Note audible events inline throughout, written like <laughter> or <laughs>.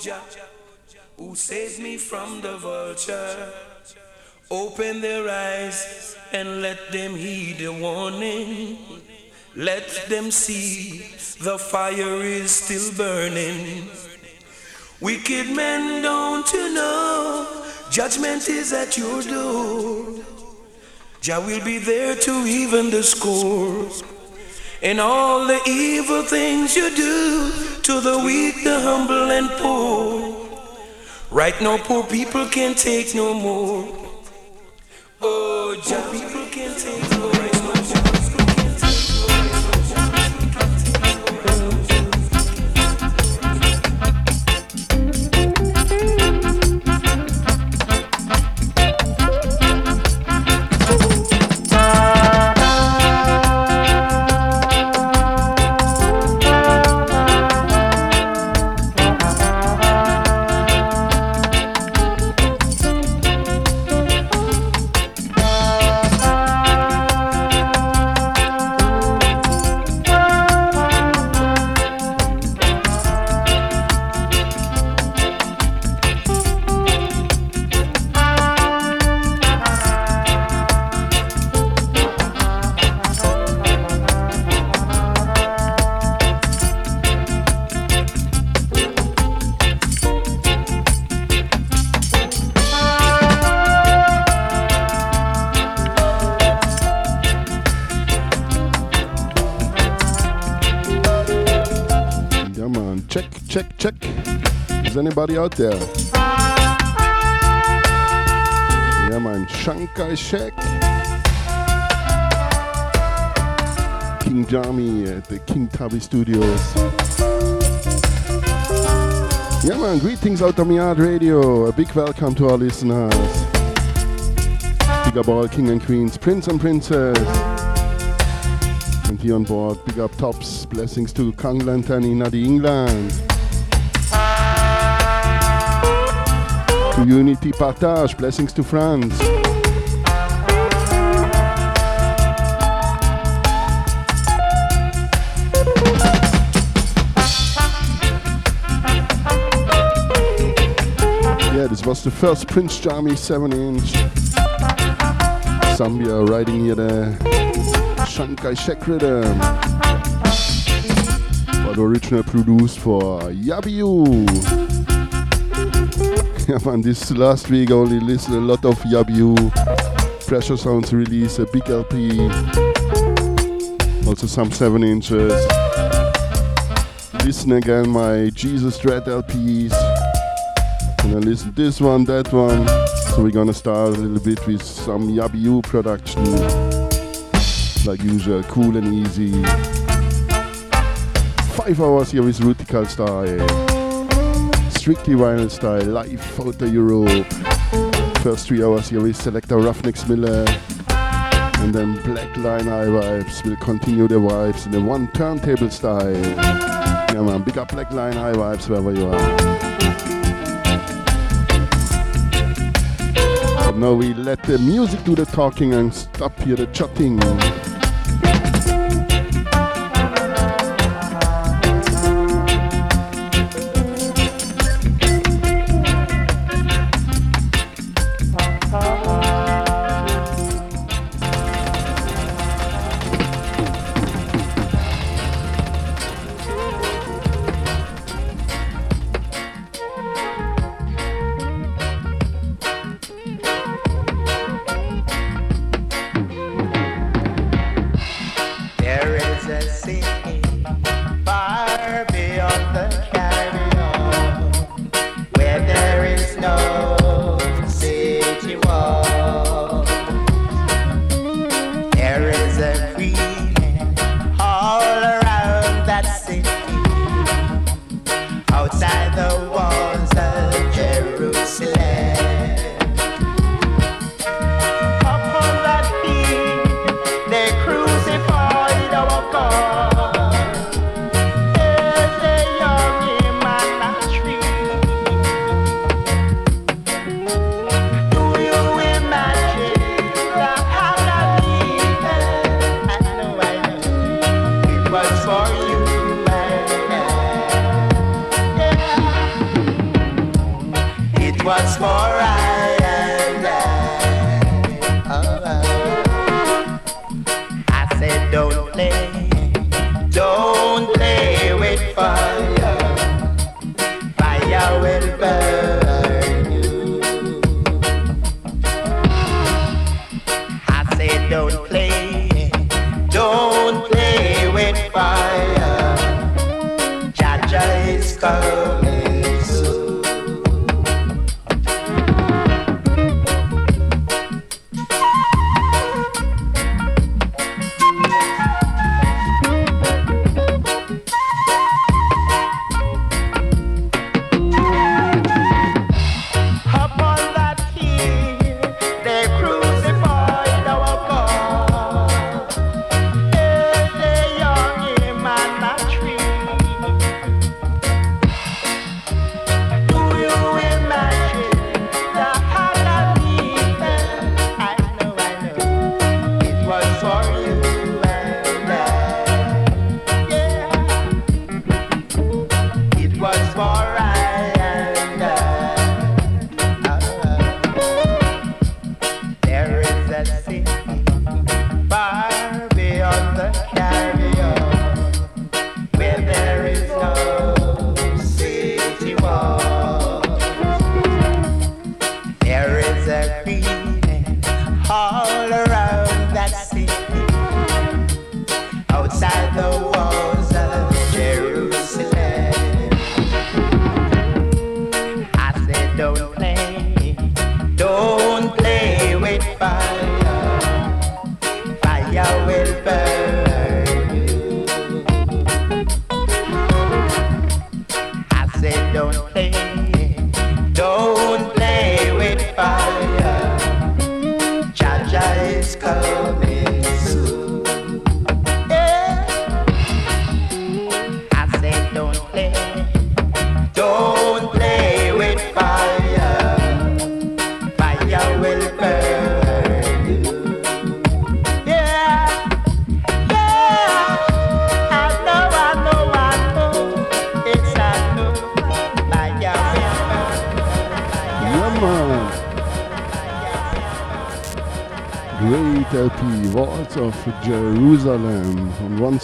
Jah, who saved me from the vulture. Open their eyes and let them heed the warning. Let them see the fire is still burning. Wicked men, don't you know? Judgment is at your door. Jah will be there to even the score. And all the evil things you do to the weak, the humble, and poor. Right now, poor people can't take no more. Oh, Jah, people can't take no more. Anybody out there? Yeah, man, Shankai Shek. King Jammy at the King Tubby Studios. Yeah, man, greetings out of Yard Radio. A big welcome to our listeners. Big up all King and Queens, Prince and Princess. And here on board, big up tops, blessings to Kang Lantani, Nadi England. To Unity Partage. Blessings to France. Yeah, this was the first Prince Jammy 7 inch. Zambia riding here the Shankai Shek rhythm. But original produced for Yabby You. <laughs> man, this last week only listened a lot of Yabby You. Pressure Sounds release a big LP. Also some 7 inches. Listen again my Jesus Dread LPs. And I listen this one, that one. So we're gonna start a little bit with some Yabby You production. Like usual, cool and easy. Five hours here with Rutical style strictly vinyl style, live out of Europe. First three hours here we select a Ruffneck Smille, and then Black Line Eye Vibes will continue the vibes in the one turntable style. Yeah man, big up Black Line Eye Vibes wherever you are. But now we let the music do the talking and stop here the chatting.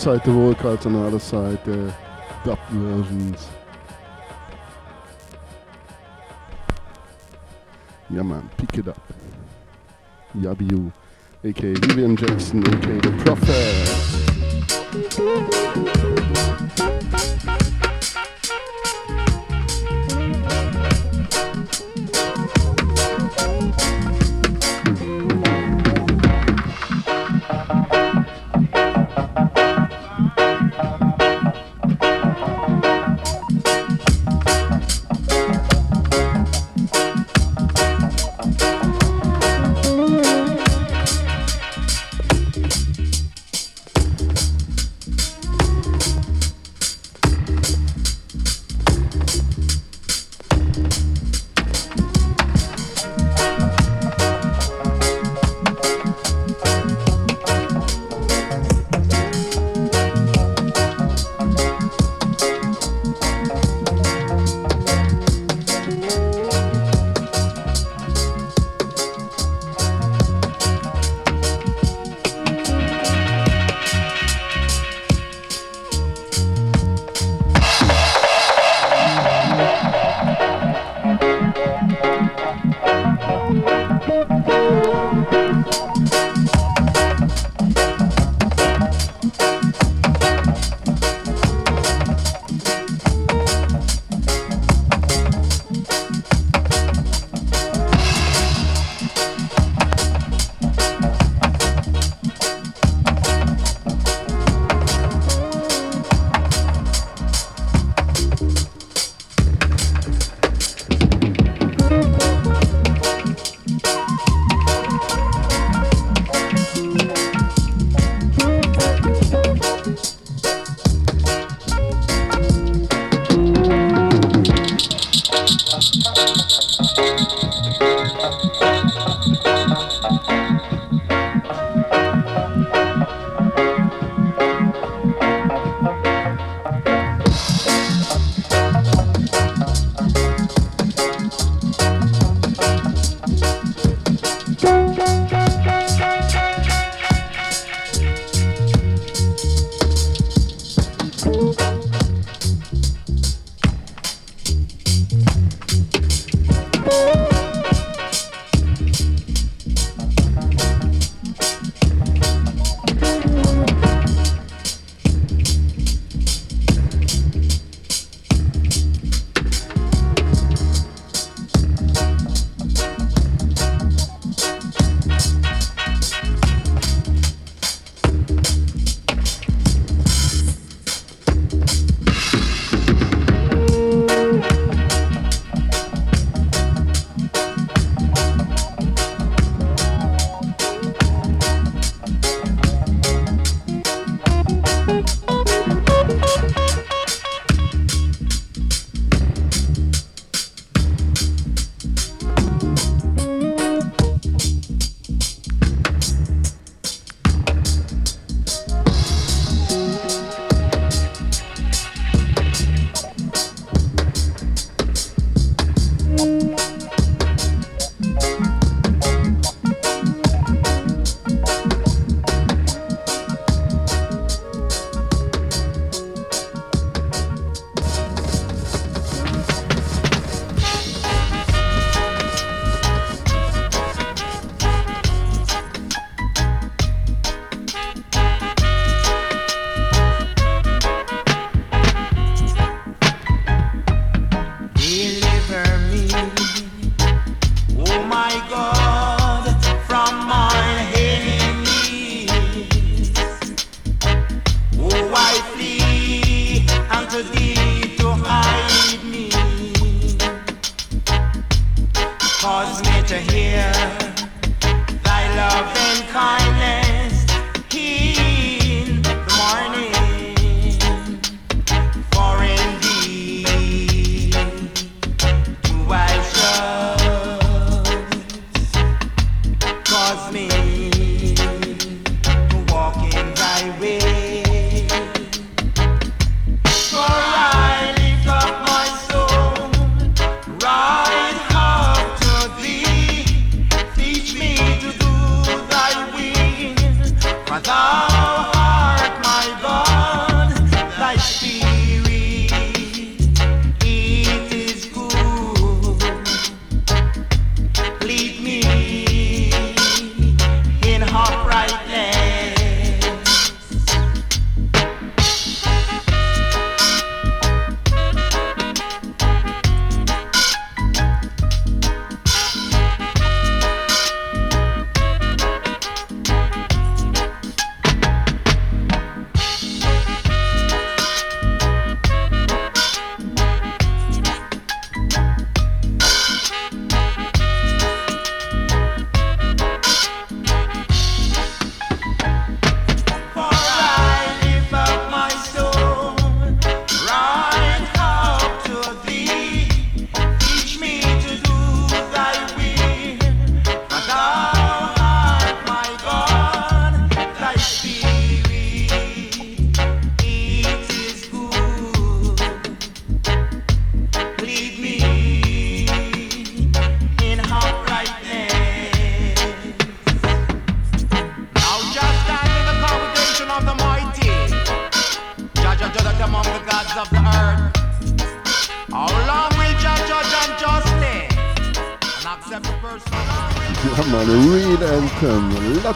Side the vocals, on the other side the dub versions. Yeah man, pick it up. Yabiu, aka Vivian Jackson, aka The Prophet.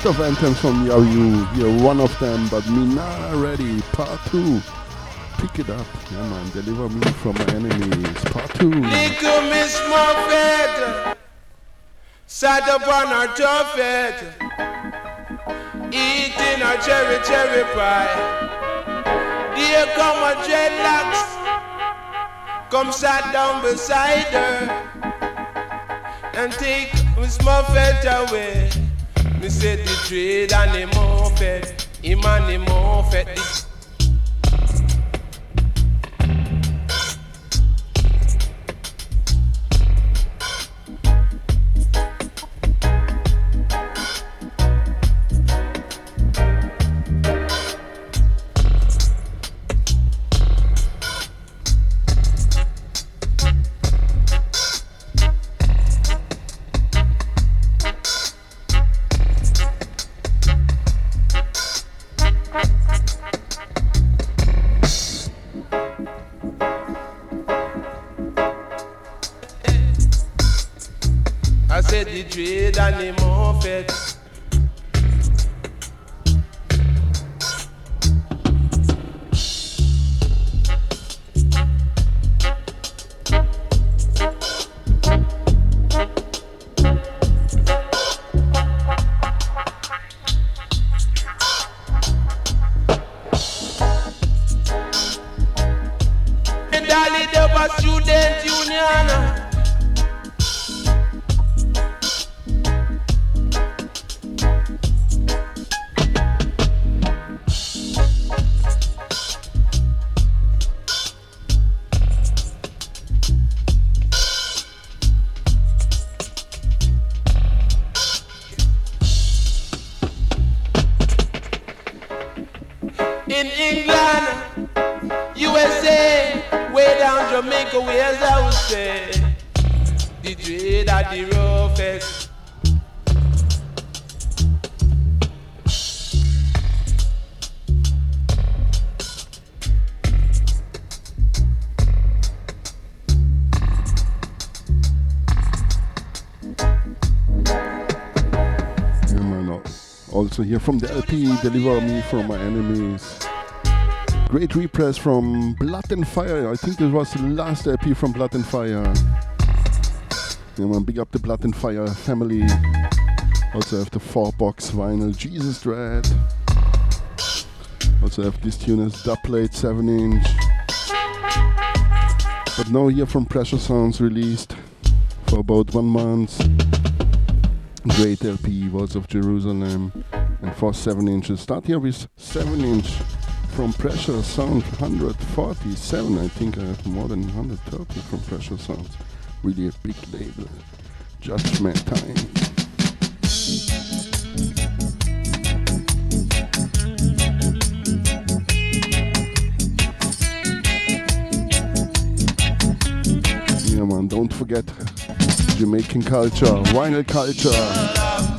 Of anthems from you. You're one of them, but me not ready. Part two. Pick it up. Yeah, man. Deliver me from my enemies. Part two. Little Miss Muffet sat upon her tuffet, eating her cherry cherry pie. Here come a dreadlocks, come sat down beside her and take Miss Muffet away. Say the trade and the Muffet, him and the Muffet. here from the LP, Deliver Me from My Enemies. Great repress from Blood and Fire. I think this was the last LP from Blood and Fire. Yeah, man, big up the Blood and Fire family. Also have the four box vinyl Jesus Dread. Also have this tune as dubplate 7 inch. But now here from Pressure Sounds released for about one month. Great LP, Walls of Jerusalem, for 7 inches. Start here with 7 inch from Pressure Sound 147. I think I have more than 130 from Pressure Sounds. Really a big label. Judgment Time. Don't forget Jamaican culture, vinyl culture.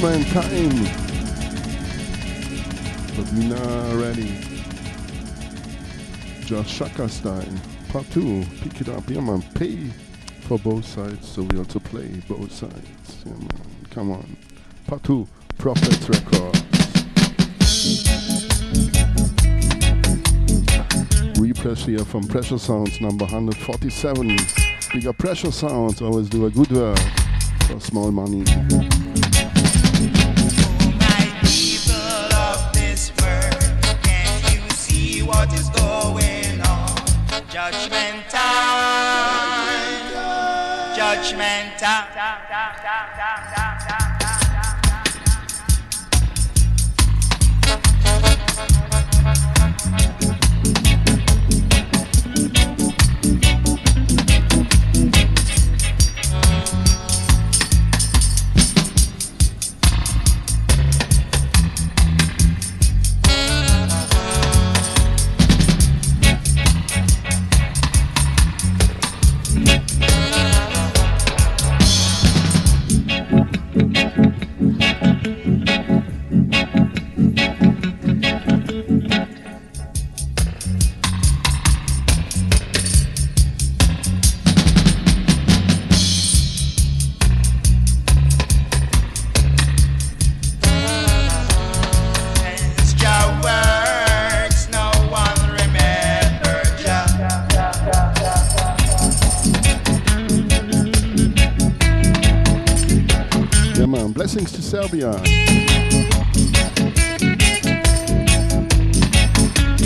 Time. But we're not ready. Just Shaka style. Part two. Pick it up. Yeah, man. Pay for both sides. So we also play both sides. Yeah, man. Come on. Part two. Prophets Records. Repress here from Pressure Sounds number 147. Bigger Pressure Sounds always do a good work for small money. 加上加上加 Blessings.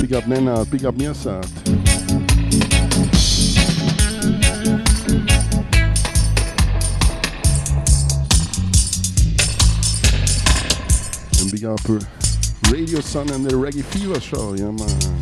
Big up Nena, big up Mirsad. And big up Radio Sun and the Reggae Fever Show, yeah man.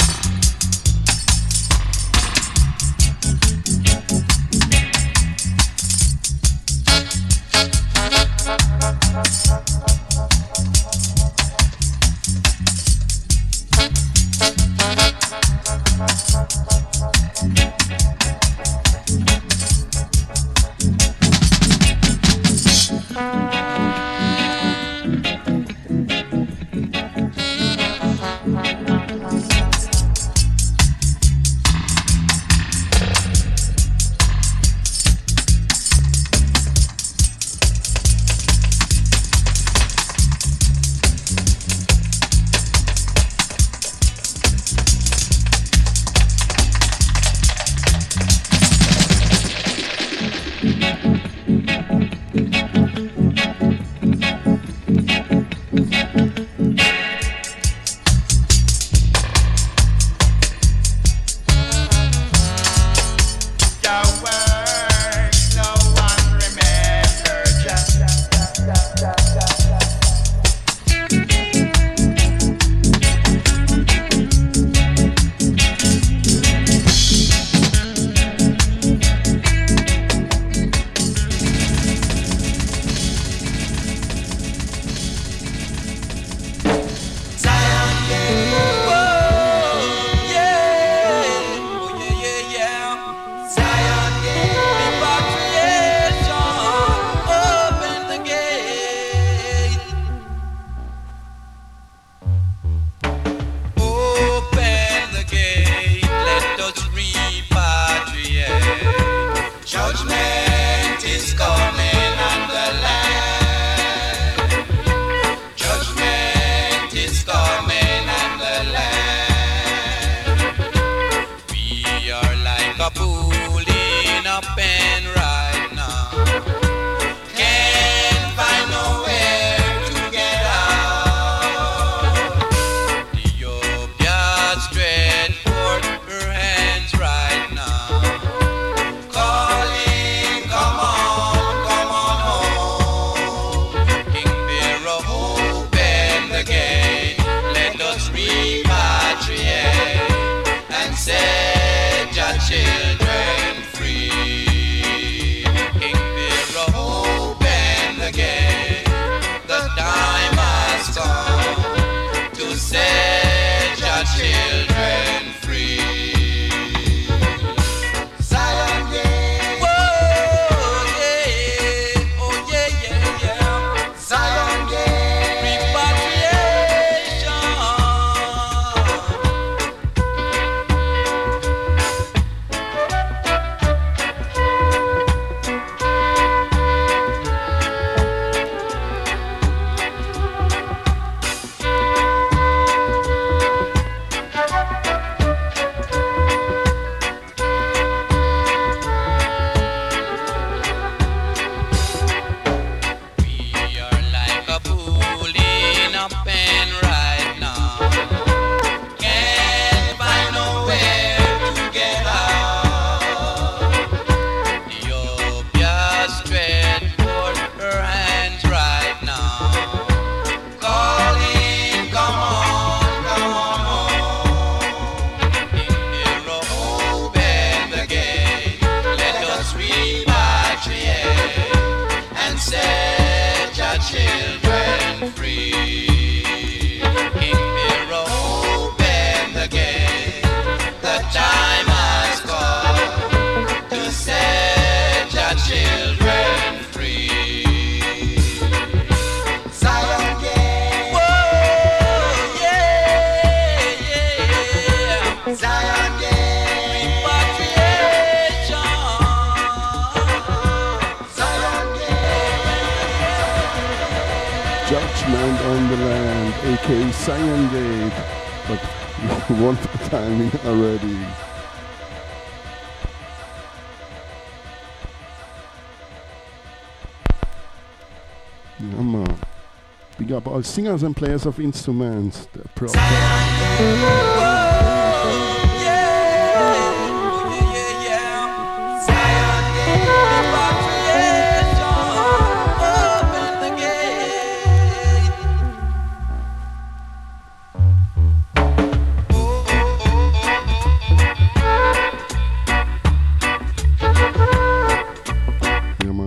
All singers and players of instruments. The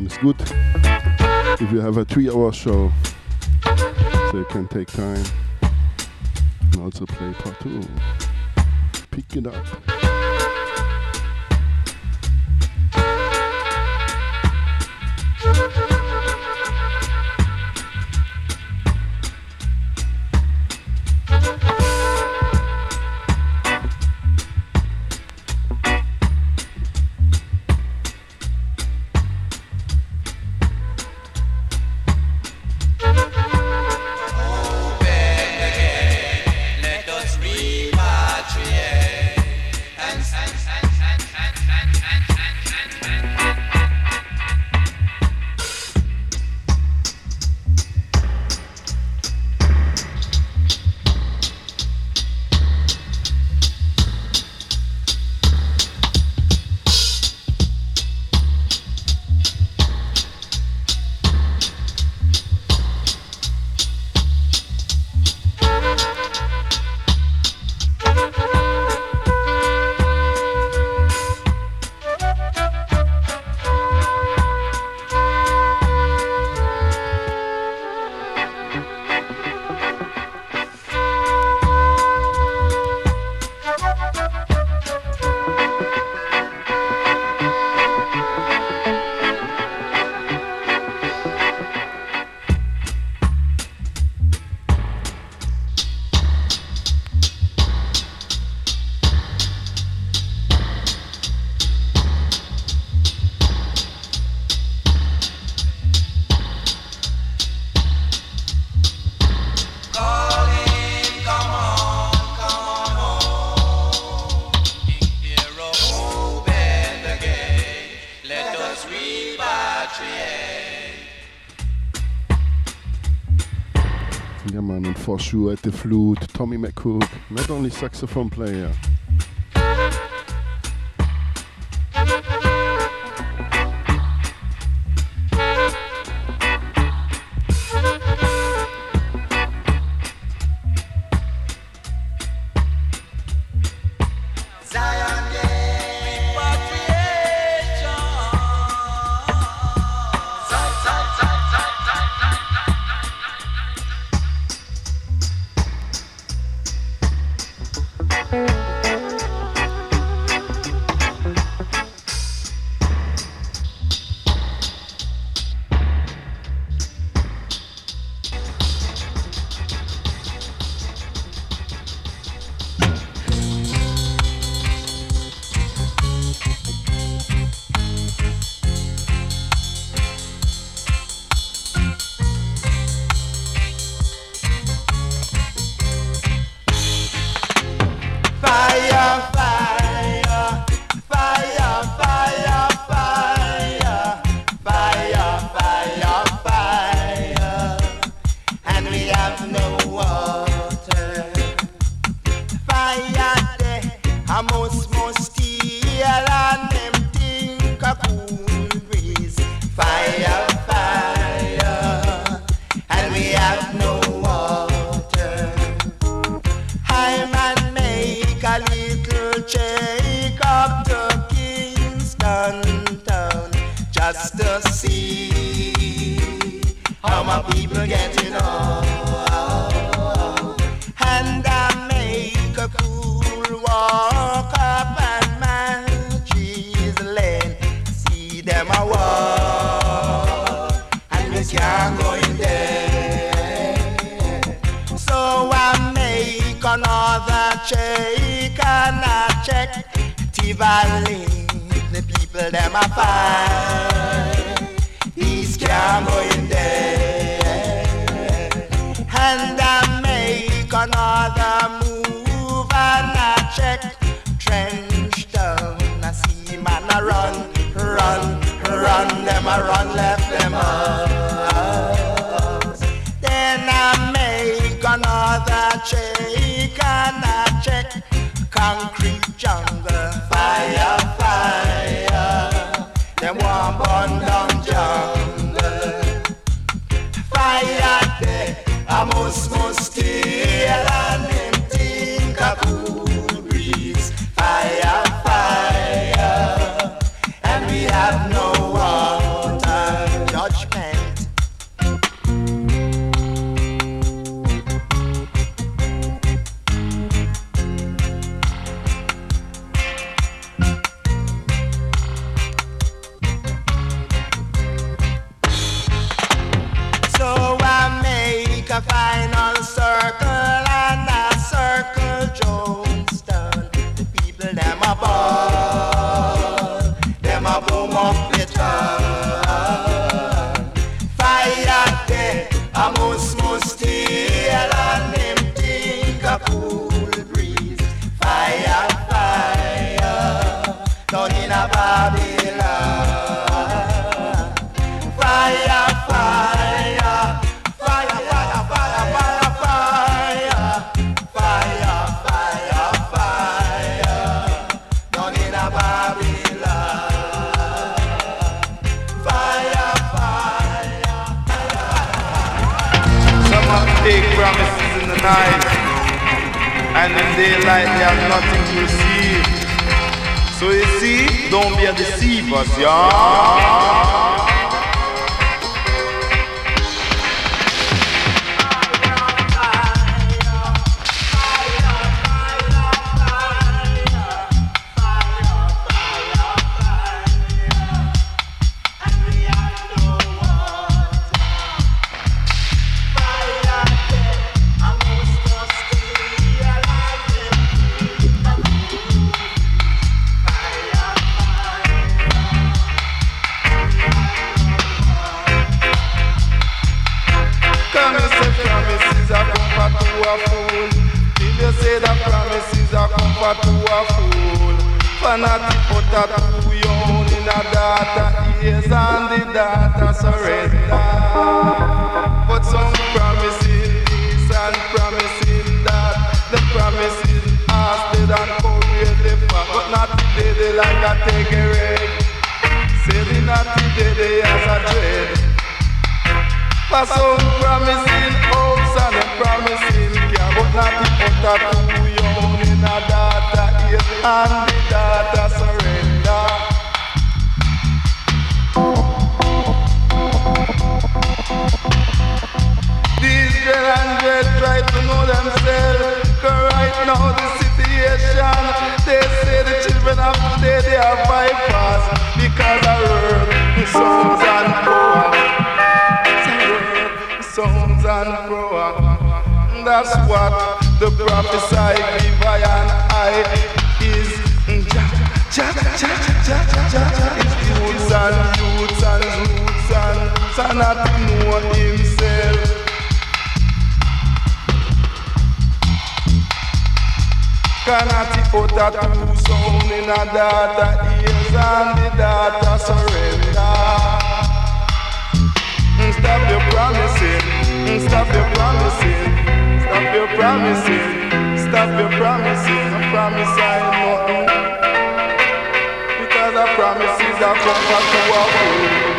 is good if you have a three hour show can take time and also play part two. Pick it up. At the flute, Tommy McCook, not only saxophone player. like a tangerine Sailing up today day as a trade For some promising hopes and a promising. Care But not the utter too young in a daughter is And the daughter surrender. These dread and dread try to know themselves. Cause right now the education. They say the children of today they are bypassed because of heard the songs and power. Songs and power. That's what the prophesy give I and I is. Ja, ja, ja, ja, ja, ja, ja. It's youths and youths and roots and, and not know him. cannot oh, put a two sound in a daughter ears and the daughter surrender. Mm, stop your promising, mm, stop your promising, stop your promising, stop your promising. I promise I nothing because I promises I come back to our food.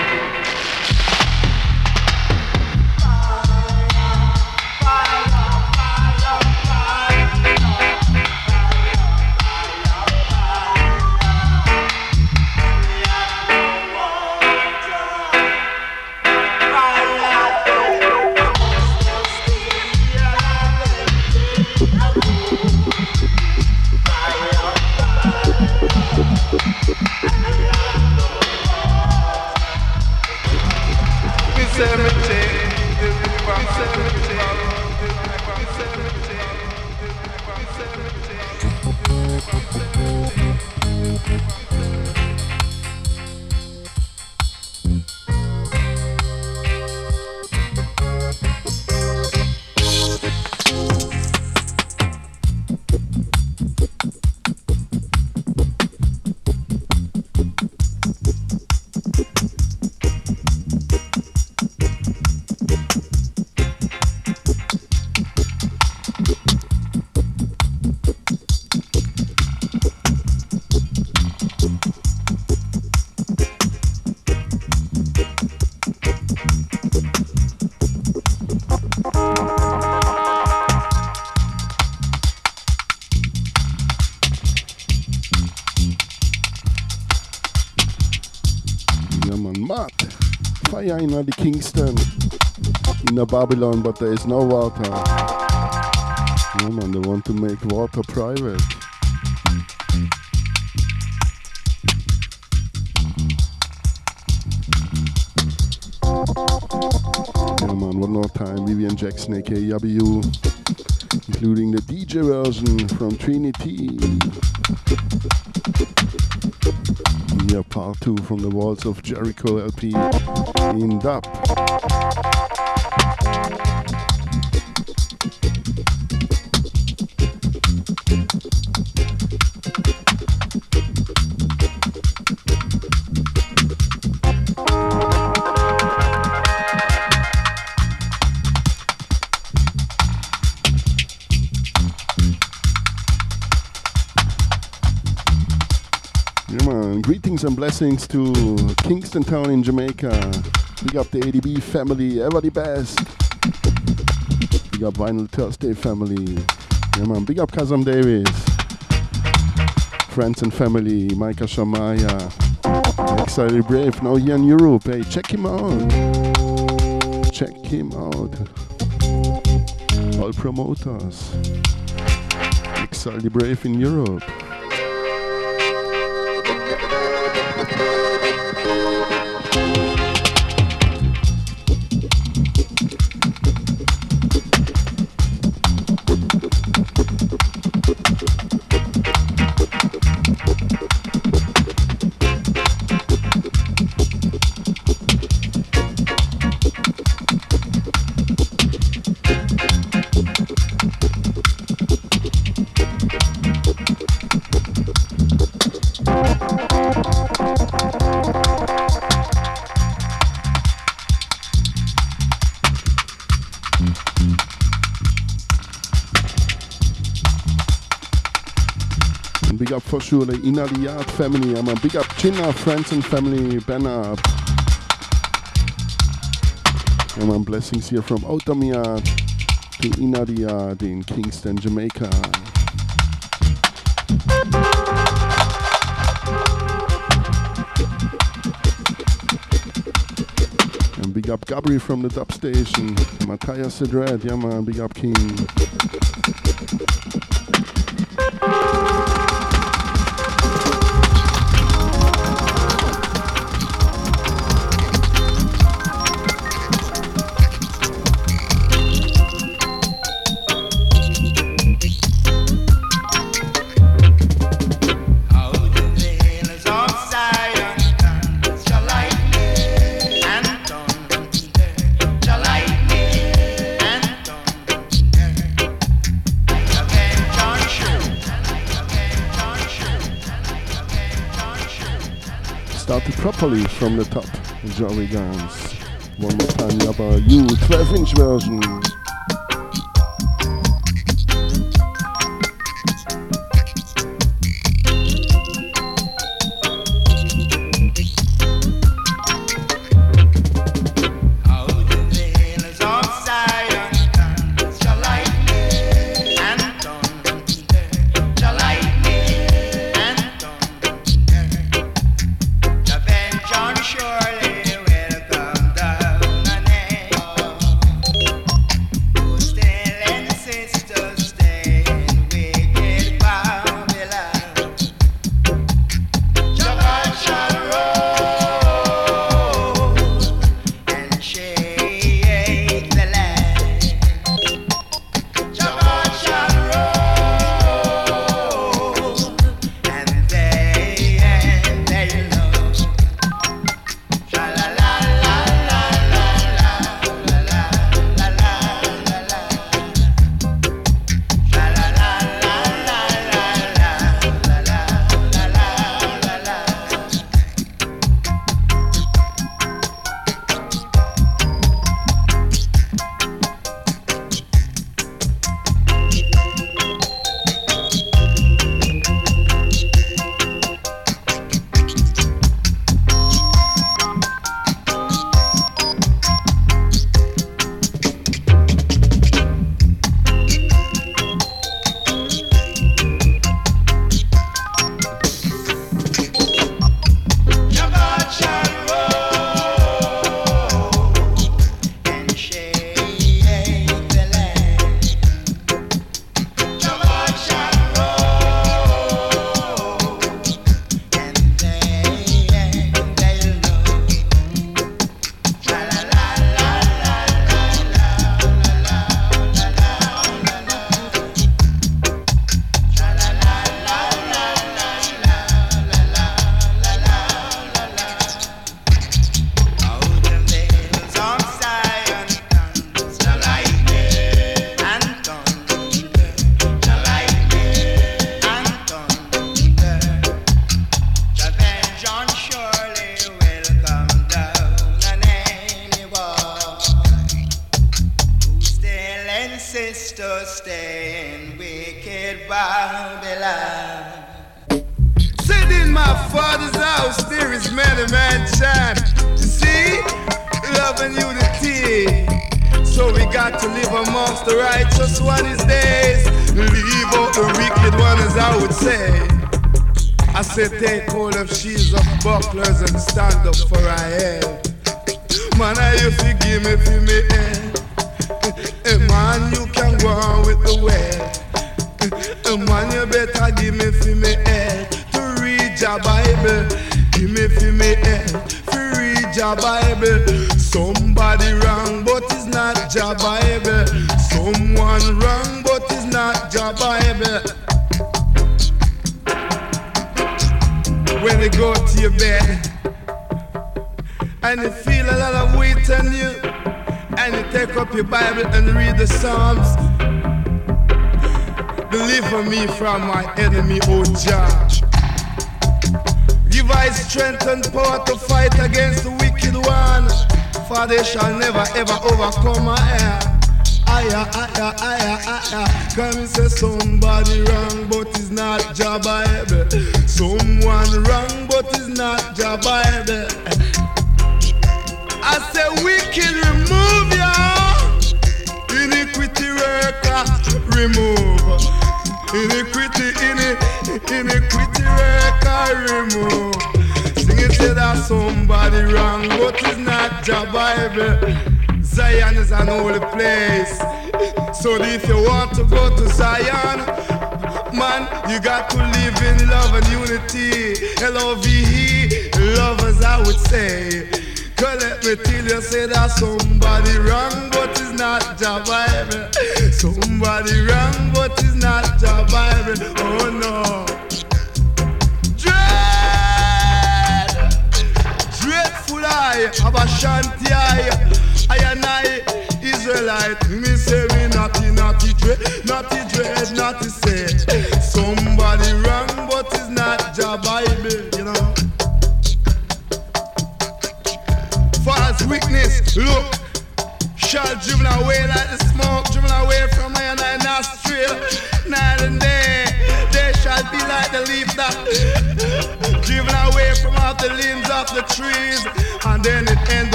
The Kingston, in the Babylon, but there is no water. No man, they want to make water private. Yeah man, one more time, Vivian Jackson aka including the DJ version from Trinity. Part 2 from the Walls of Jericho LP in dub. Greetings and blessings to Kingston Town in Jamaica. Big up the ADB family, everybody best. Big up Vinyl Thursday family. Yeah man, big up Kazam Davis. Friends and family, Micah Shamaya. Exiled Brave, now here in Europe. Hey, check him out. Check him out. All promoters. Exiled Brave in Europe. Sure the Yard family. I'm a big up Chinna, friends and family, banner. And my blessings here from Outamia to Yard in Kingston, Jamaica. And big up Gabri from the dub station. Matthias Cedred, yeah man, big up King. Properly from the top. Joey Guns. One more time, You 12 inch version.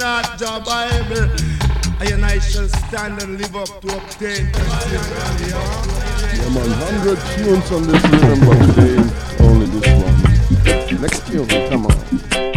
not Bible. And I shall stand and live up to obtain Yeah, man, 100 tunes on this rhythm, but today only this one. Next year we come on.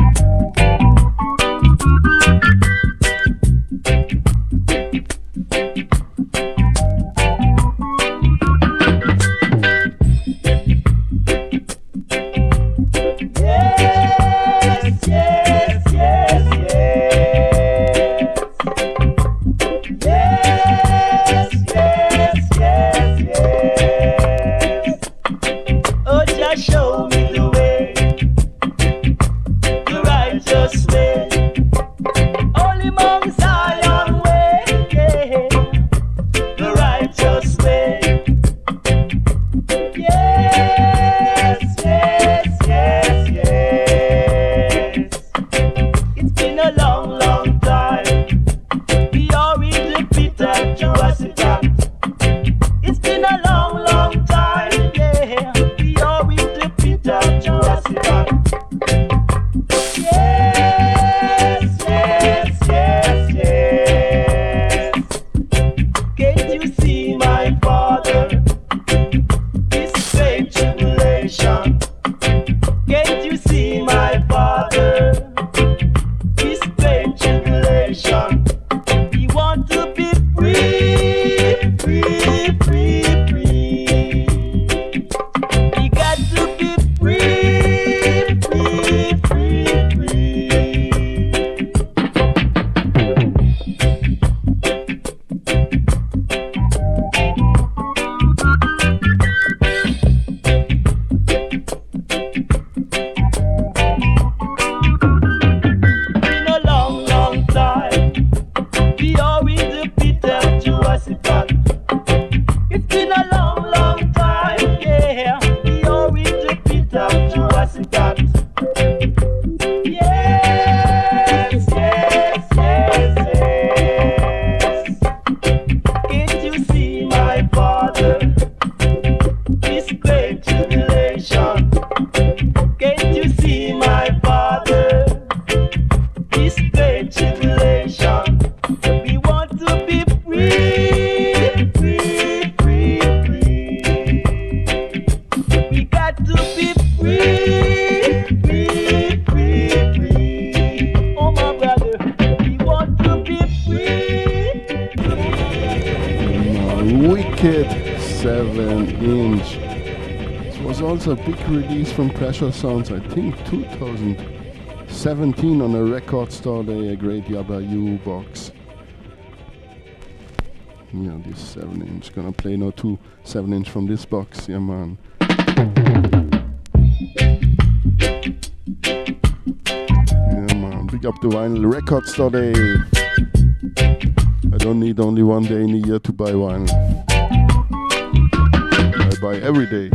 From Pressure Sounds, I think 2017 on a record store day, a great Yabby You box. Yeah, this 7 inch. Gonna play now two 7 inch from this box, yeah man. Yeah man, big up the vinyl record store day. I don't need only one day in a year to buy vinyl. I buy every day.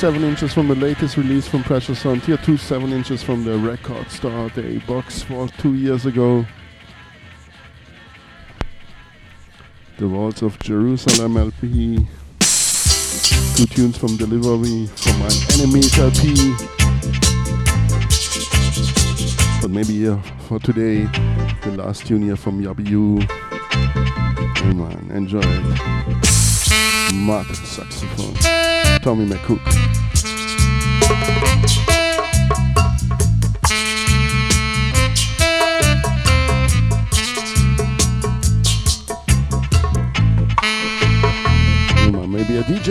7 inches from the latest release from Pressure Sound. Here, two 7 inches from the Record Store Day box for two years ago. The Walls of Jerusalem LP. Two tunes from Delivery from my Enemies LP. But maybe uh, for today, the last tune here from Yabby You. Hey man, enjoy it. Saxophone. Tommy McCook.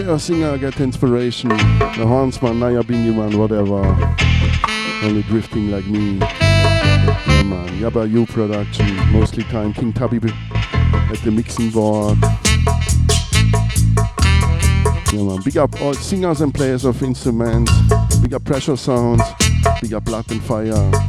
DJ singer get inspiration. The horns man, Nyabinghi man, whatever. Only drifting like me. Yeah man, Yabby You production. Mostly time King Tubby at the mixing board. Yeah man, big up all singers and players of instruments. Big up pressure sounds. Big up blood and fire.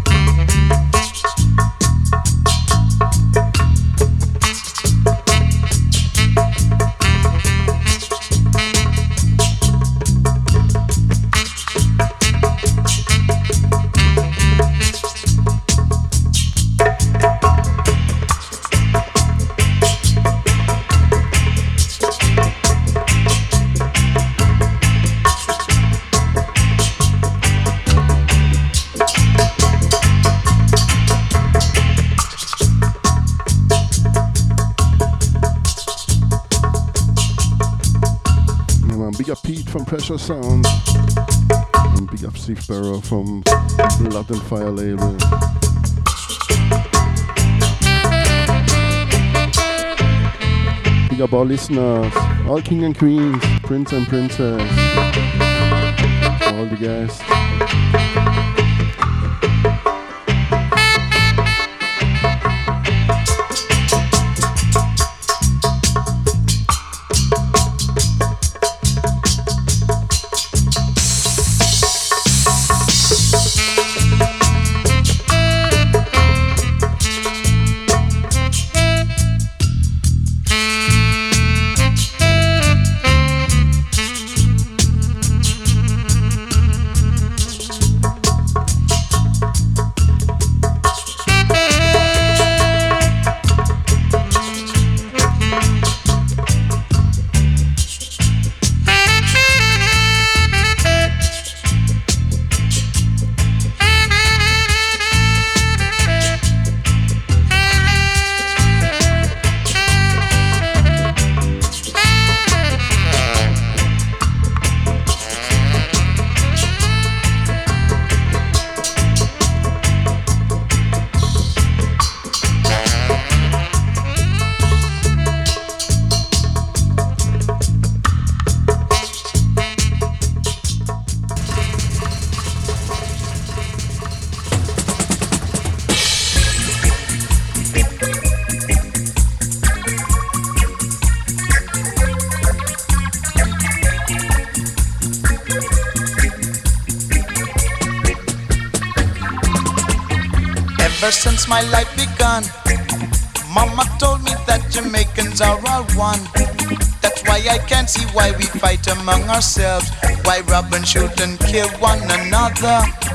Barrow from Blood and Fire label. Big up all listeners, all king and queens, prince and princess, all the guests. And kill one another.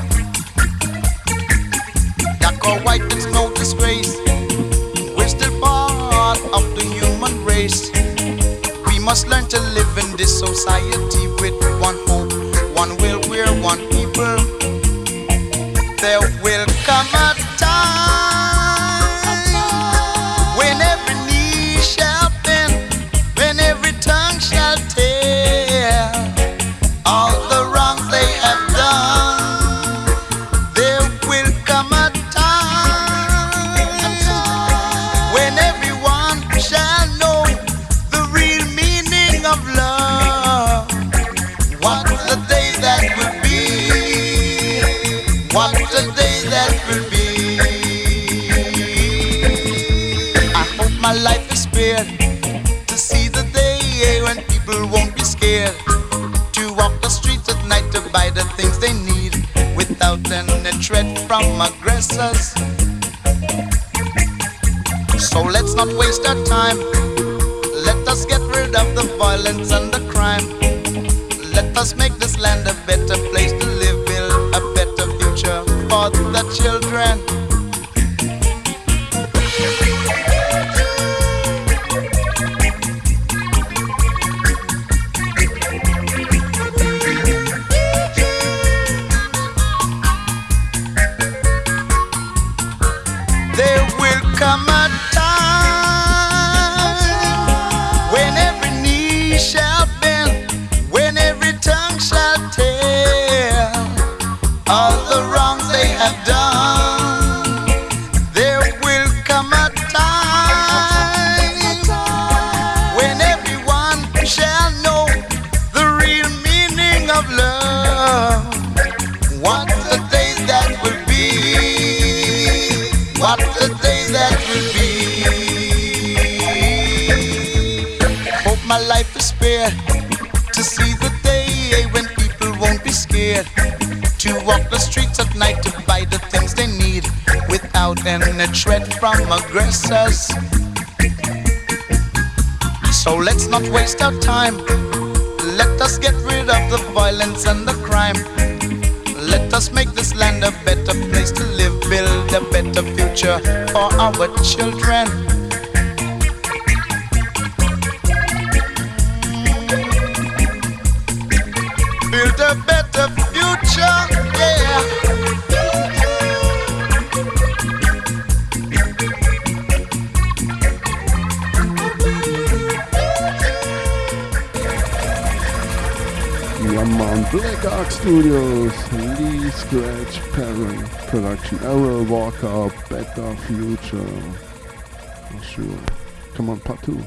Two.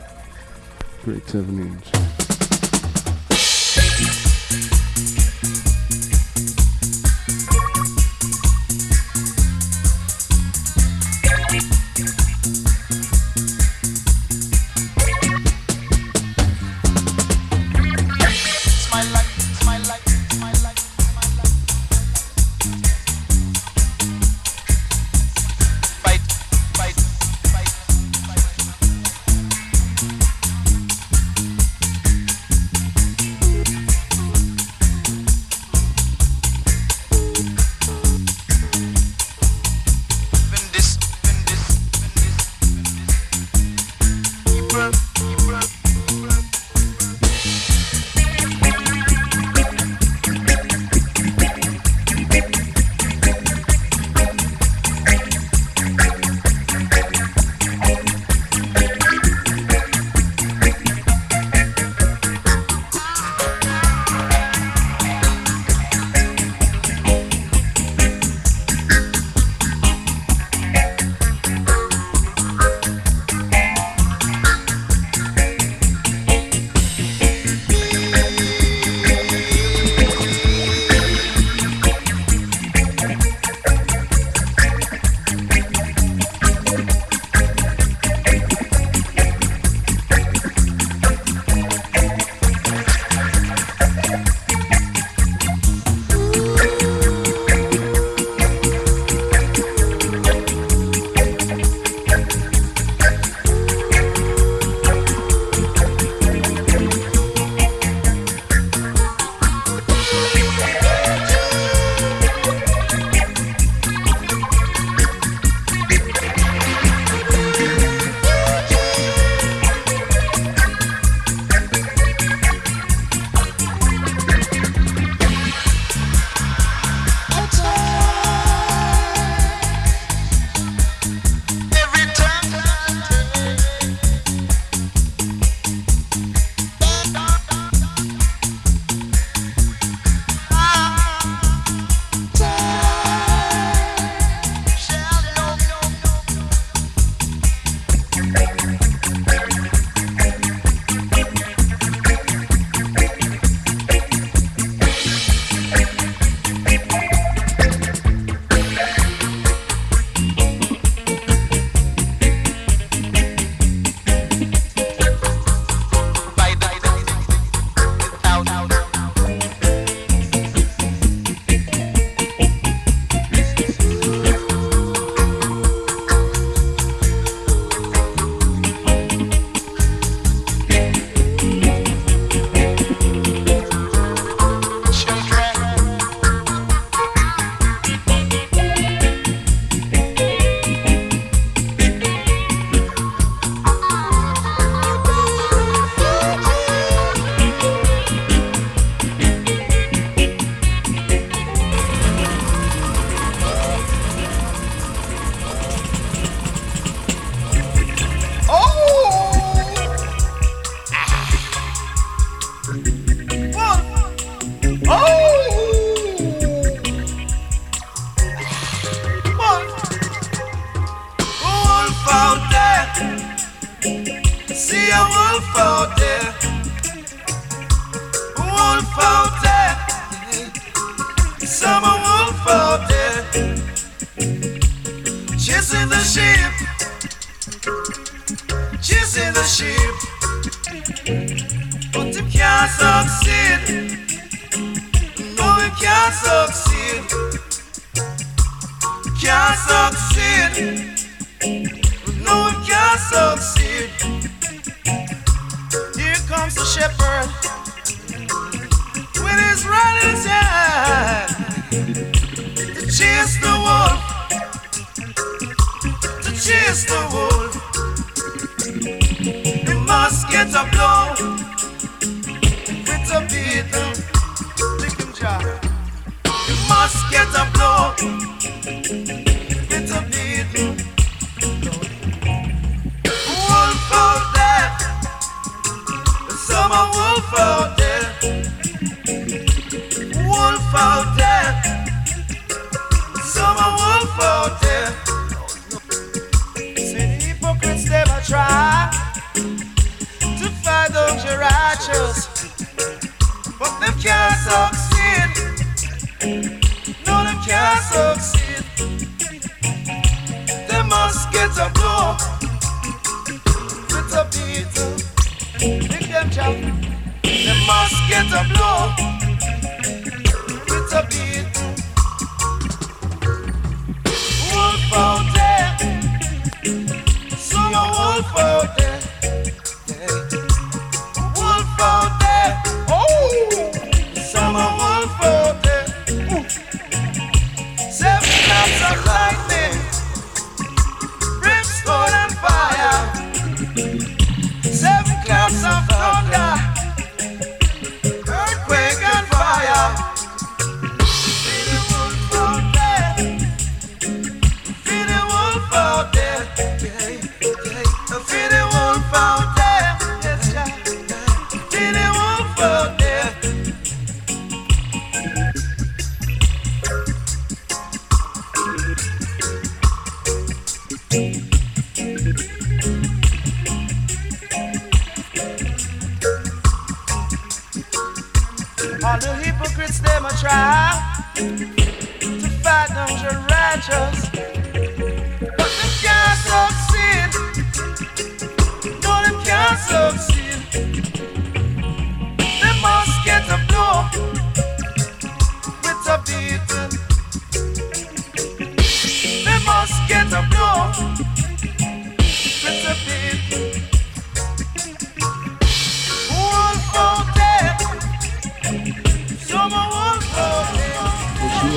Great 7 inch.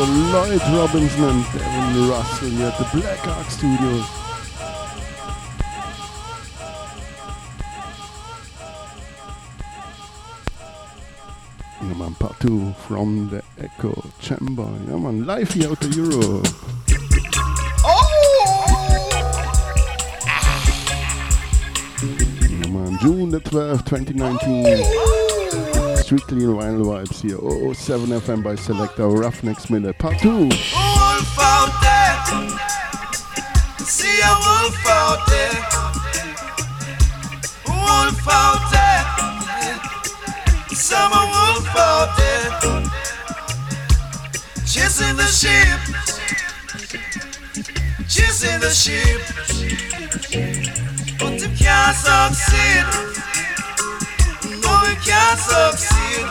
were Lloyd Robinson and Devon Russell here at the Black Ark Studios. Yeah, man, part two from the Echo Chamber. Yeah, man, live here out of Europe. Oh! Yeah, man, June the 12th, 2019. Strictly Vinyl Vibes here, 007 FM by Selector, Ruffneck Smille, part two. Wolf out there, see a wolf out there, wolf out there, some a wolf out there, chasing the sheep, chasing the sheep, but him can't succeed. Новий час зовсім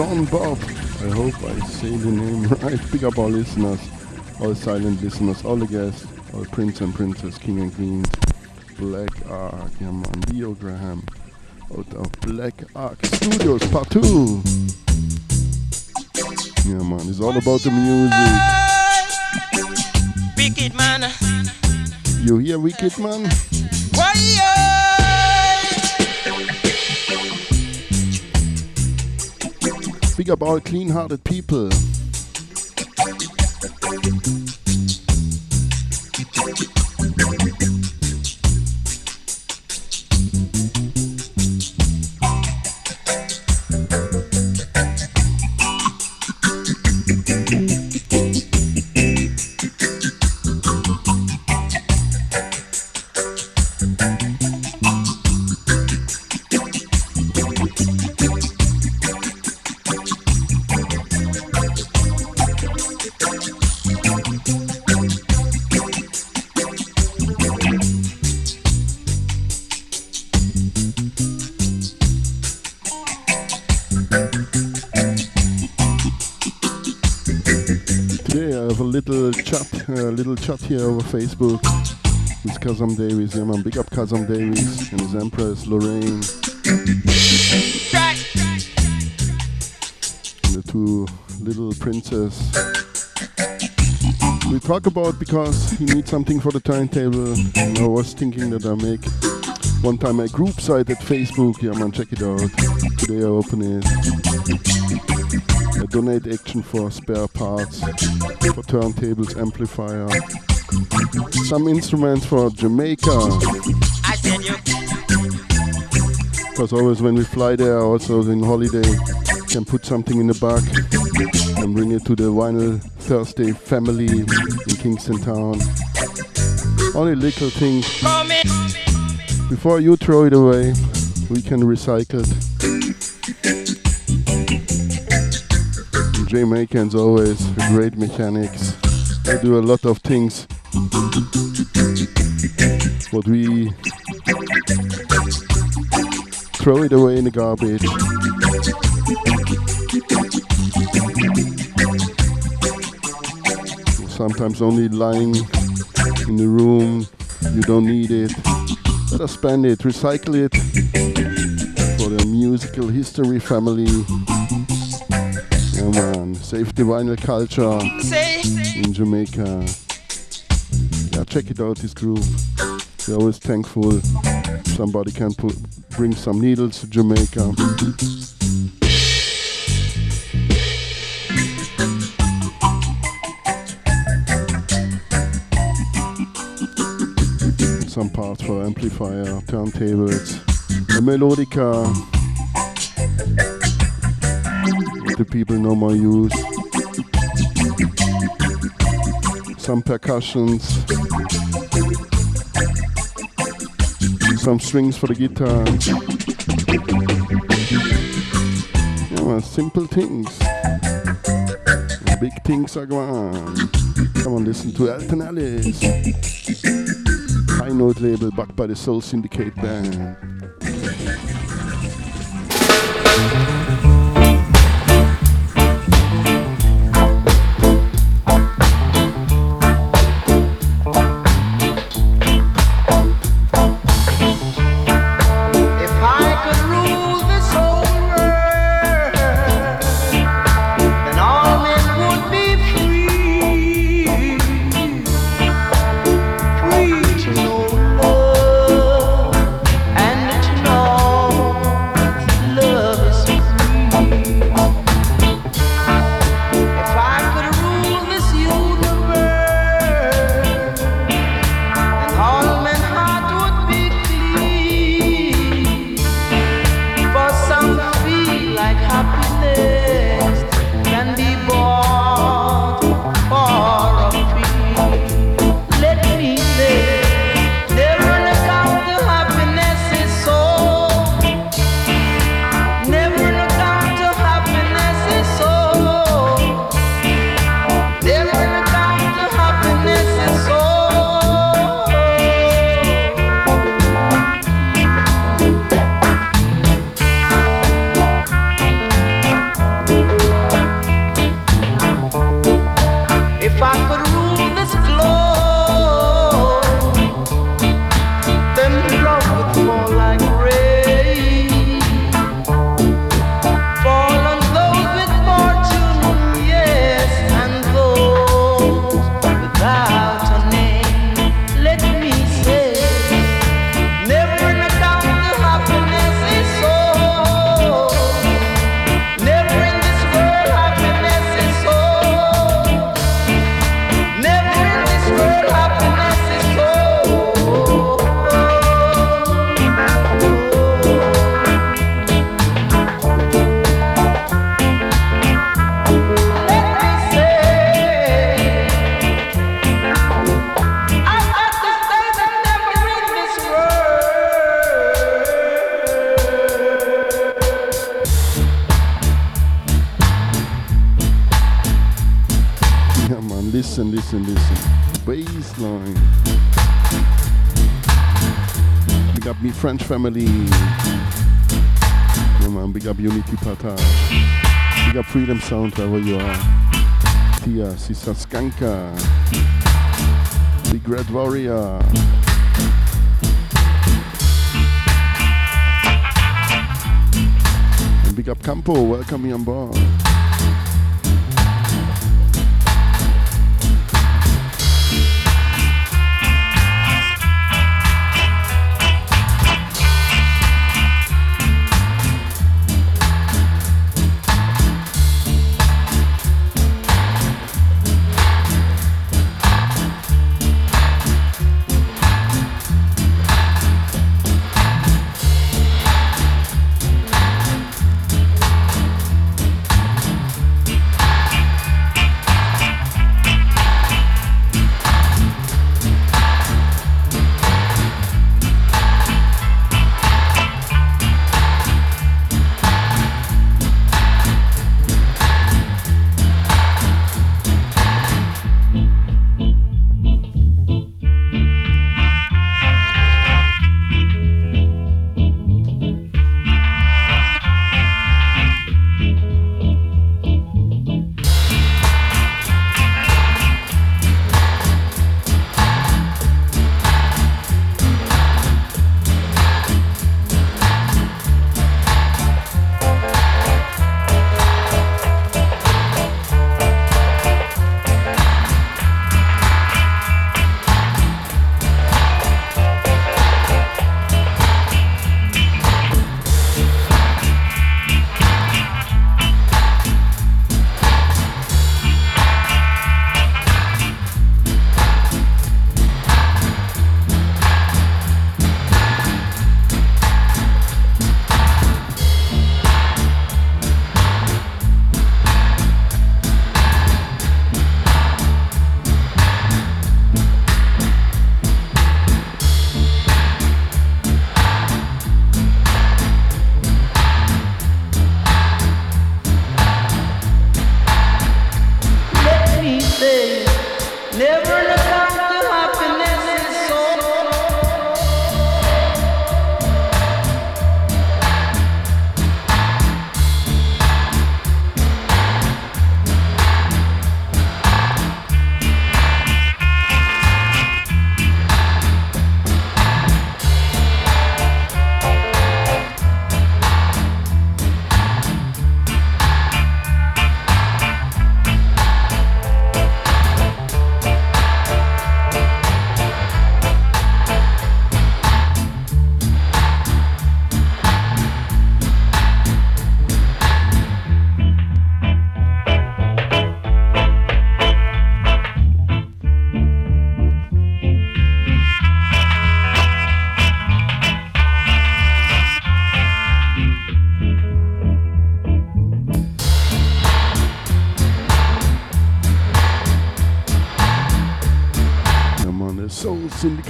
John Bob. I hope I say the name <laughs> right. Pick up our listeners, all silent listeners, all the guests, all prince and princess, king and queens, Black Ark, yeah man, Leo Graham, out of Black Ark Studios, part two. Yeah man, it's all about the music. Wicked man. You hear Wicked man? Big up all clean hearted people. Chat here over Facebook with Kazam Davis. Yeah, man, big up Kazam Davis and his Empress Lorraine. And the two little princes. We talk about because he needs something for the timetable. And I was thinking that I make one time a group site at Facebook. Yeah, man, check it out. Today I open it. Donate action for spare parts, for turntables, amplifier, some instruments for Jamaica. Because always when we fly there, also in holiday, can put something in the bag and bring it to the Vinyl Thursday family in Kingston Town. Only little things. Before you throw it away, we can recycle it. Jamaicans always great mechanics. They do a lot of things. But we throw it away in the garbage. Sometimes only lying in the room, you don't need it. Let us spend it, recycle it for the musical history family. Yeah man, save the vinyl culture in Jamaica. Yeah, check it out, this group. We're always thankful somebody can put, bring some needles to Jamaica. Some parts for amplifier, turntables, a melodica the people no more use. Some percussions, some strings for the guitar. Yeah, simple things. Big things are gone. Come on, listen to Alton Ellis. High Note label backed by the Soul Syndicate band. French family. Man, big up Unity Partage. Big up Freedom Sound wherever you are. Tia, Sister Skanka, Big Red Warrior. And big up Campo, welcome me on board.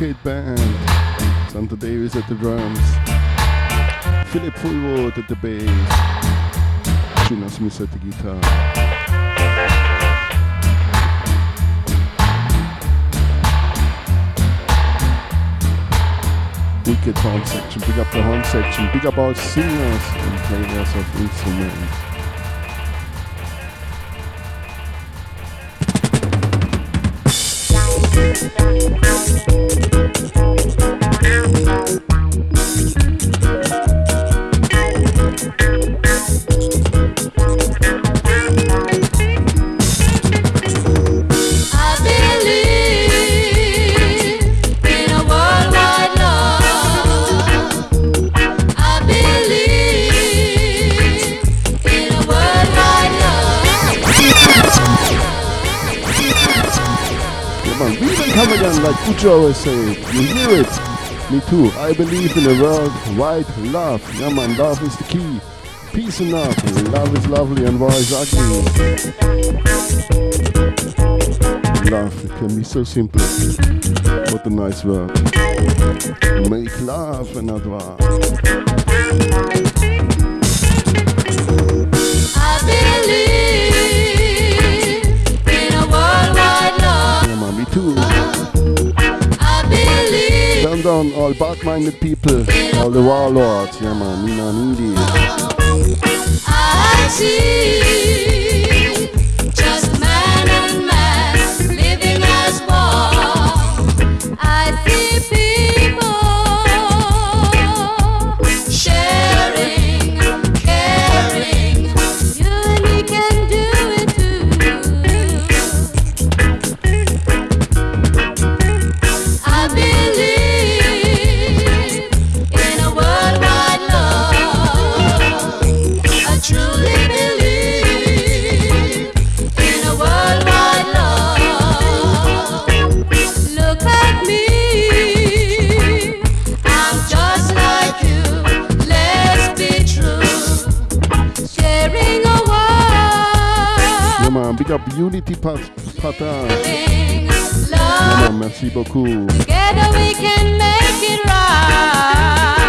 Syndicate Band. Santa Davis at the drums. Philip Fullwood at the bass. Chinna Smith at the guitar. Wicked horn section, big up the horn section, big up our singers and players of instruments. You always say You hear it. Me too. I believe in a world wide love. Yeah, man, love is the key. Peace enough. Love Love is lovely and war is ugly. Love it can be so simple. What a nice word. Make love and not war. Down all bad-minded people, all the warlords, yeah man, Nina and community pat merci beaucoup. Together we can make it right.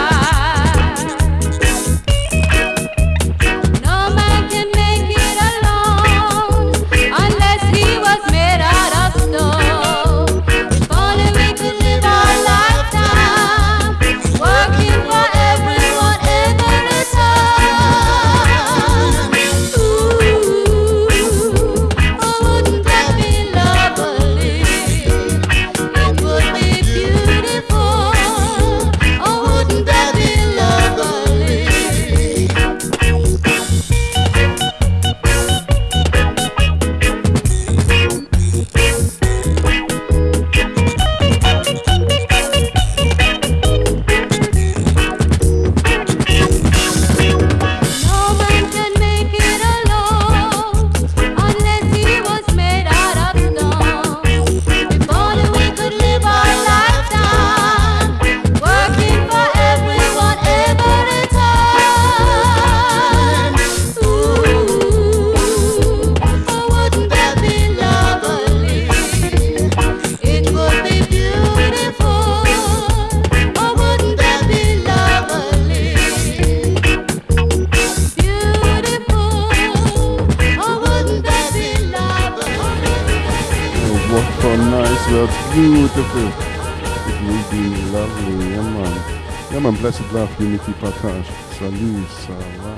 Unity Partage. Salut, ça va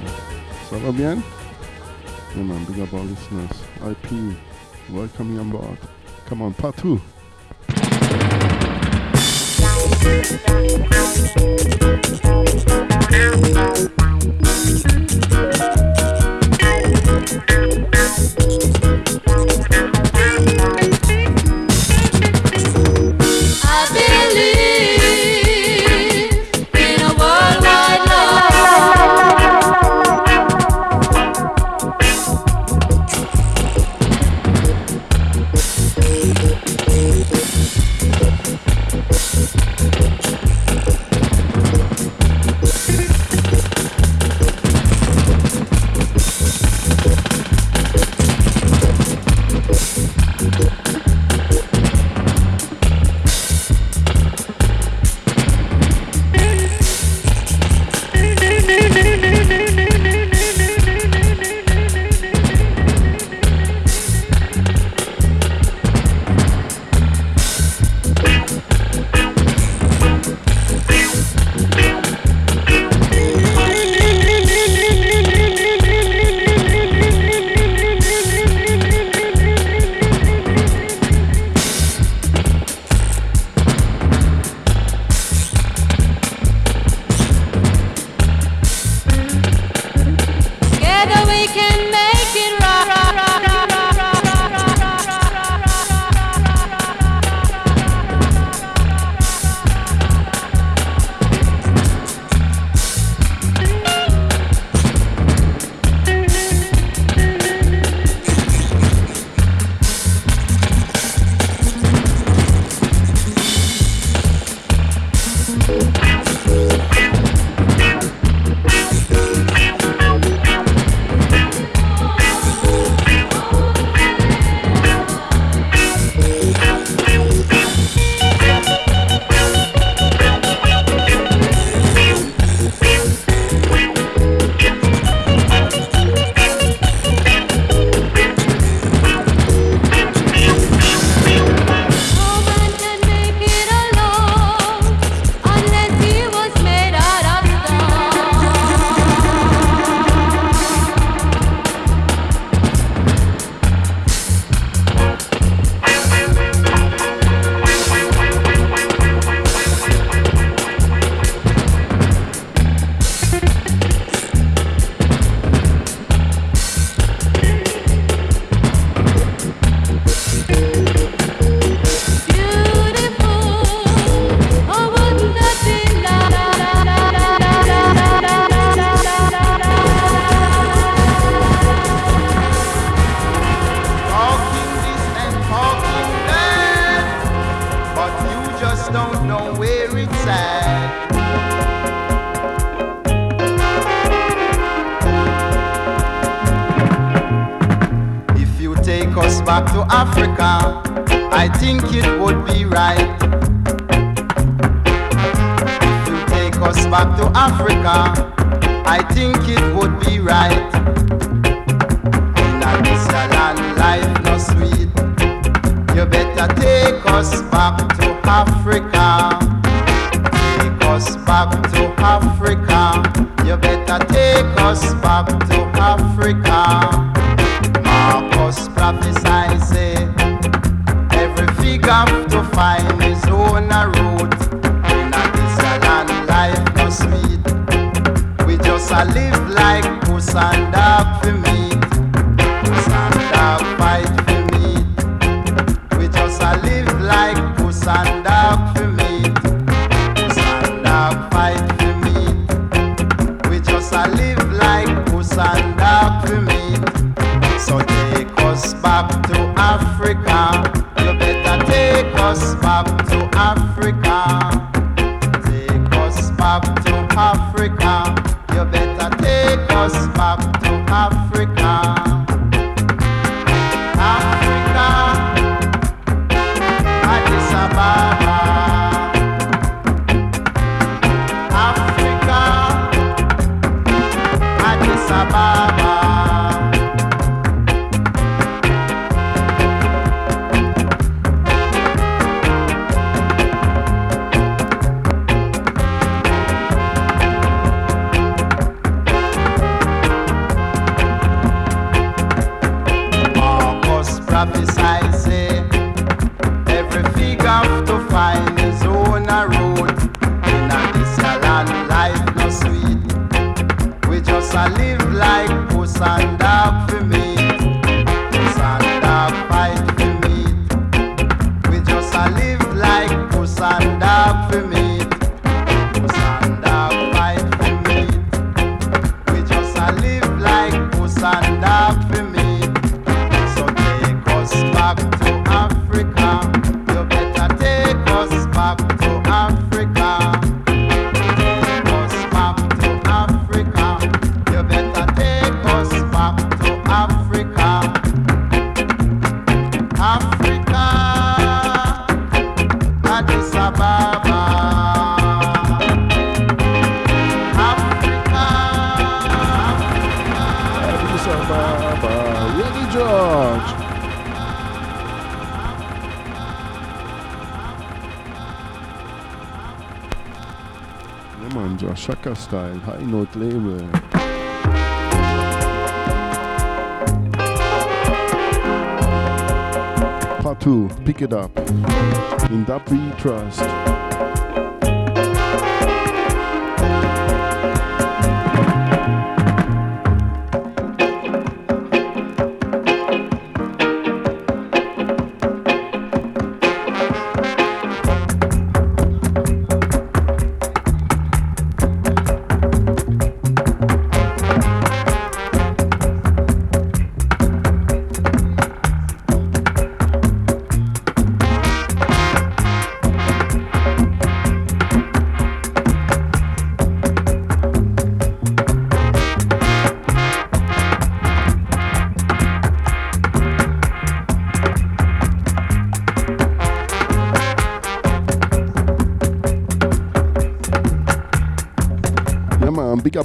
Ça va bien Yeah man, big up our listeners. IP, welcome you on board. Come on, part two.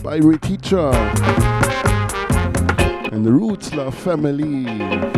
by Ray Teacher and the Roots Love Family.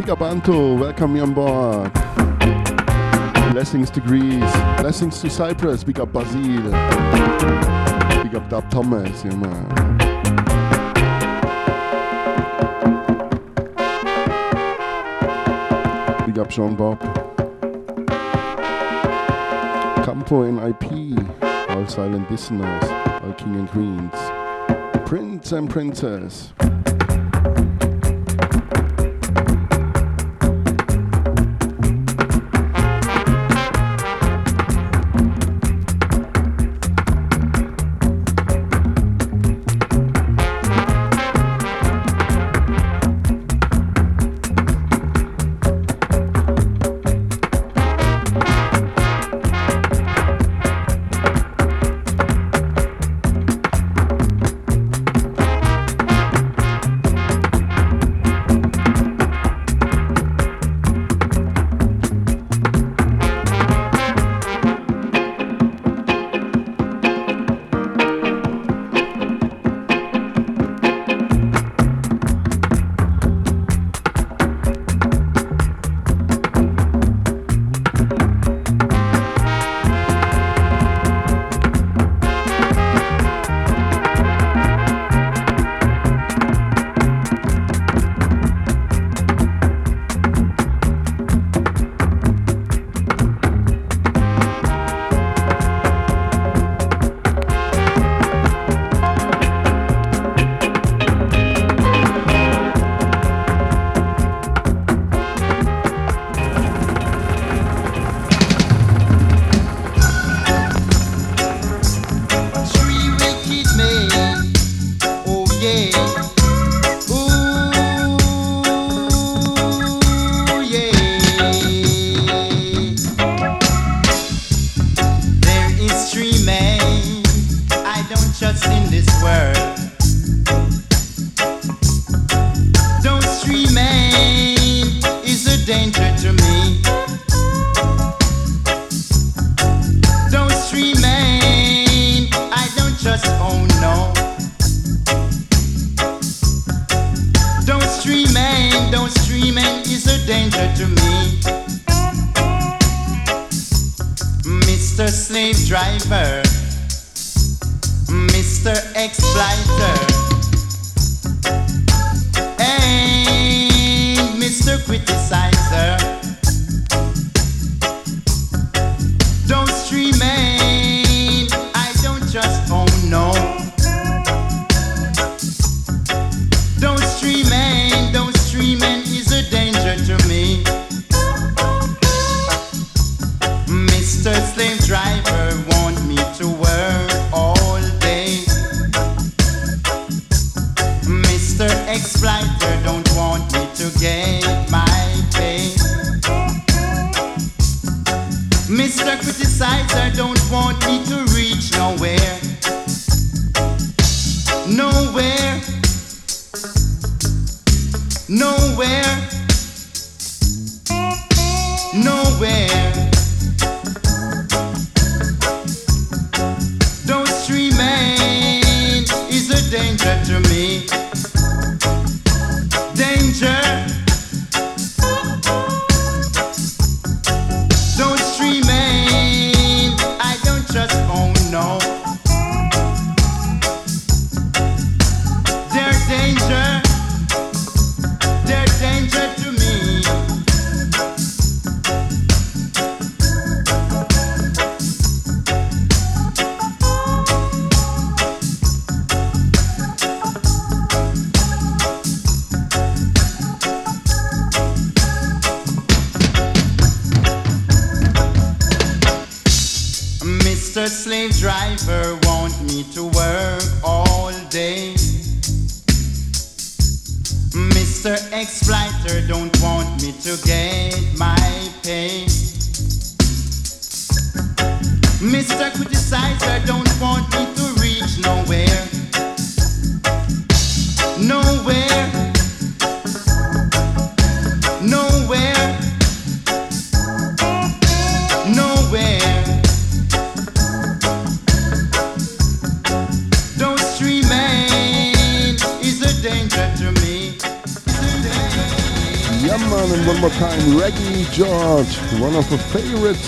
Big Abanto, welcome me on board. Blessings to Greece, blessings to Cyprus, big up Basil, big up Dr Thomas, yeah man. Big up Sean Bob. Campo ip all silent listeners, all king and queens, prince and princess.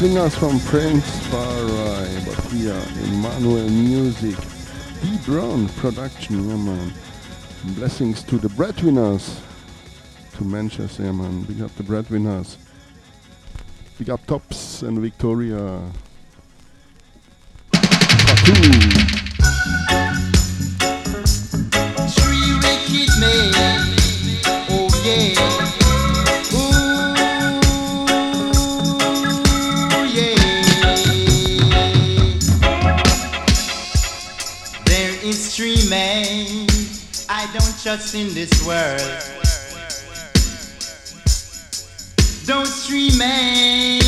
Singers from Prince Far I, but here, Emmanuel Music, D Brown production, yeah, man. Blessings to the breadwinners, to Manchester, yeah, man. Big up the breadwinners. Big up Tops and Victoria. Tattoo. I don't trust in this world. Three men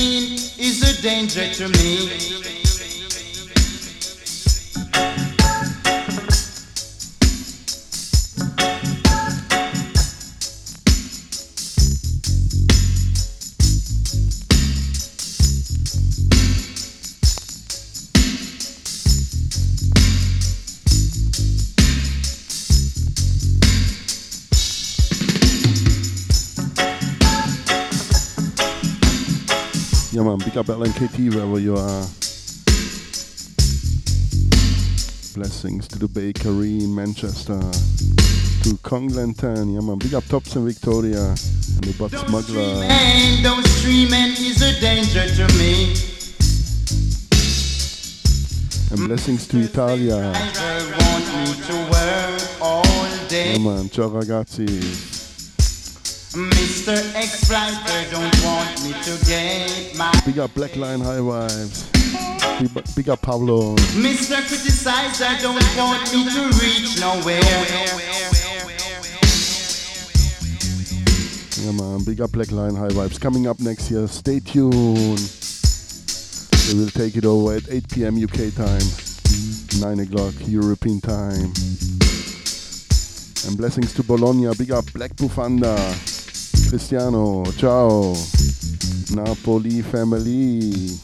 is a danger to me. Big up LNKT wherever you are. Blessings to the bakery in Manchester. To Congleton, yeah, man, big up Tops and Victoria. And the Butt Smuggler. And those streaming is a danger to me. And blessings to Italia. Driver want me to work all day. Yeah, man, ciao ragazzi. Mr. Exploiter don't want me to get my. Big up Black Line High Vibes. Big, up- big up Pablo. Mr. Criticizer don't want me to reach nowhere. Yeah, man, big up Black Line High Vibes. Coming up next year, stay tuned. We will take it over at 8 p.m. UK time, 9 o'clock European time. And blessings to Bologna. Big up Black Bufanda. Cristiano. Ciao. Napoli family.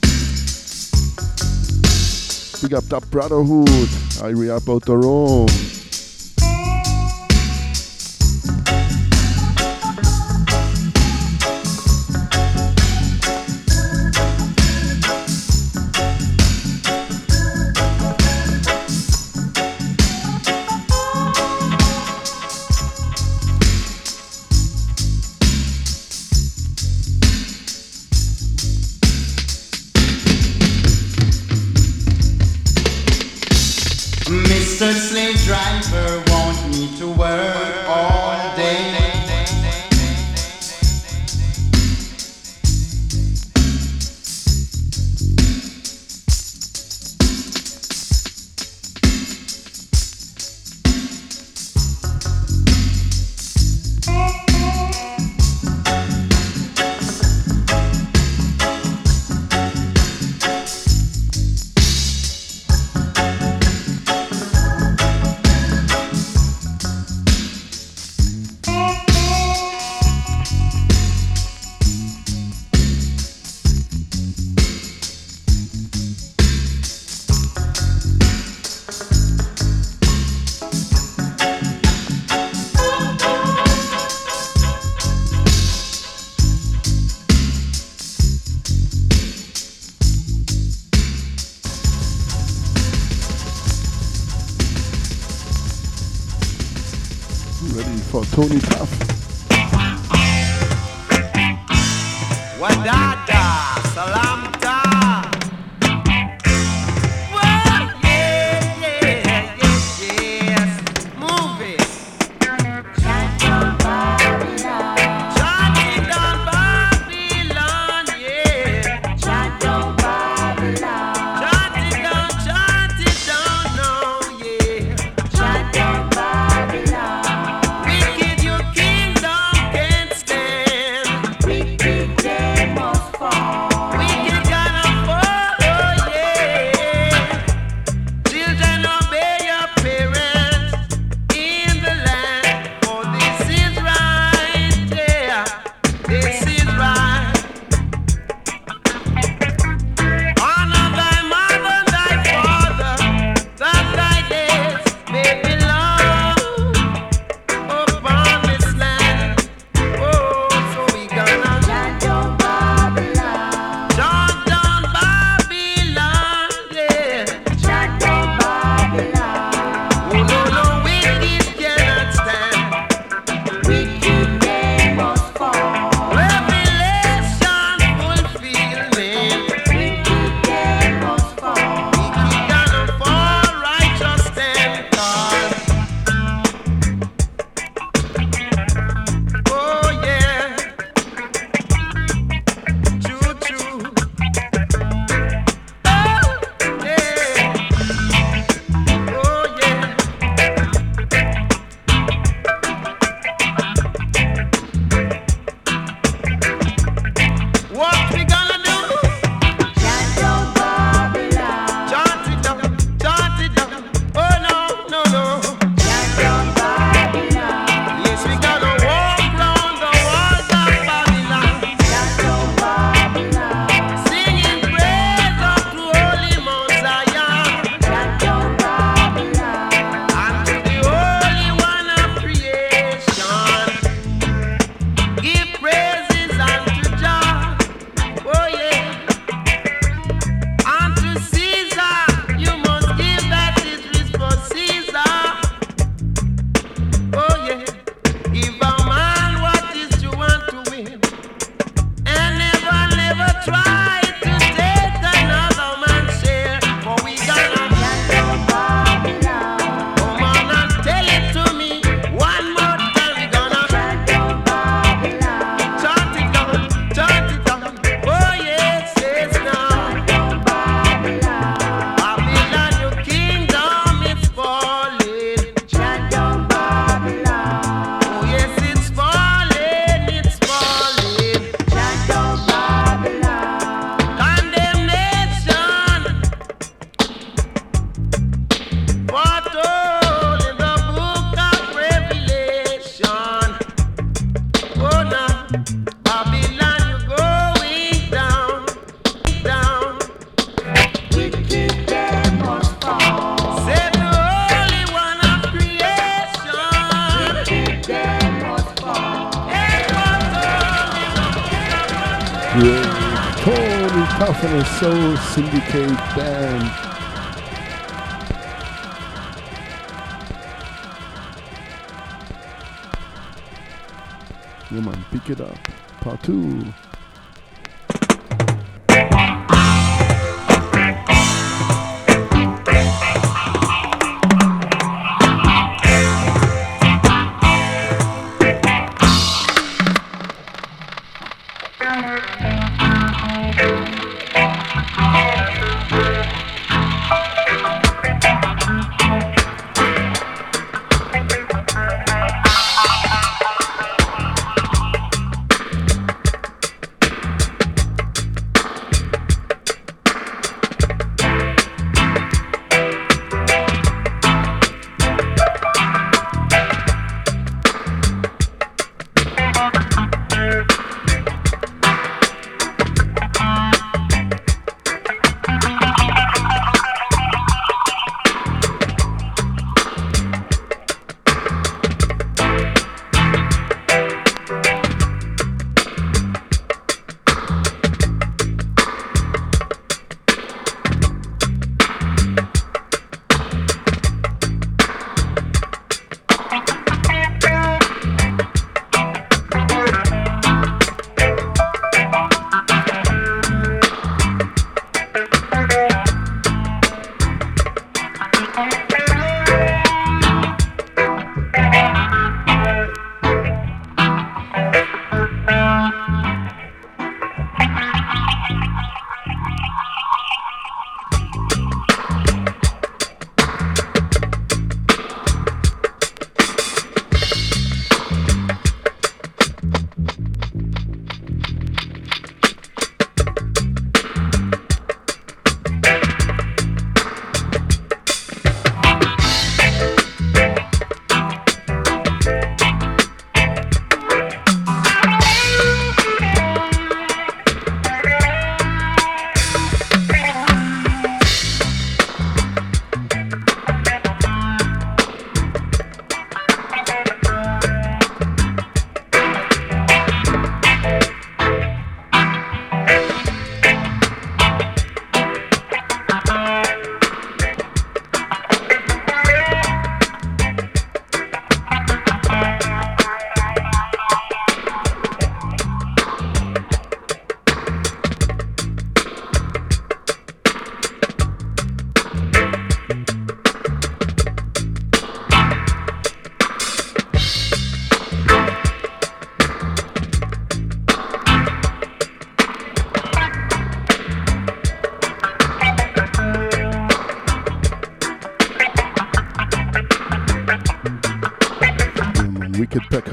Big up Dub Brotherhood. Irie up Syndicate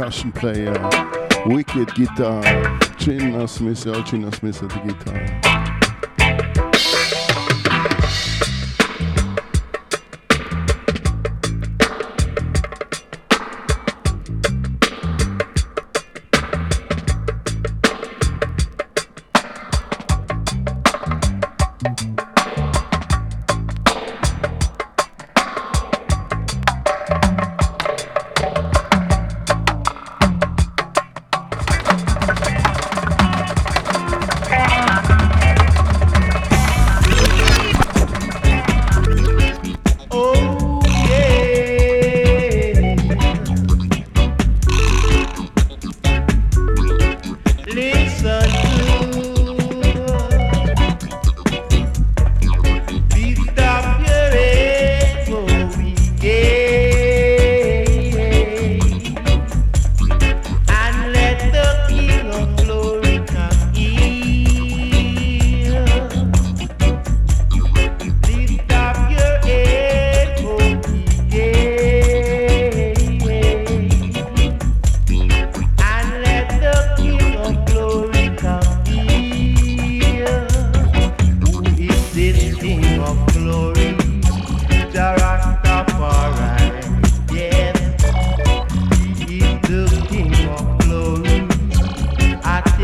percussion player, wicked guitar, Chinna Smith, ja, Chinna Smith at the guitar.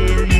Mary.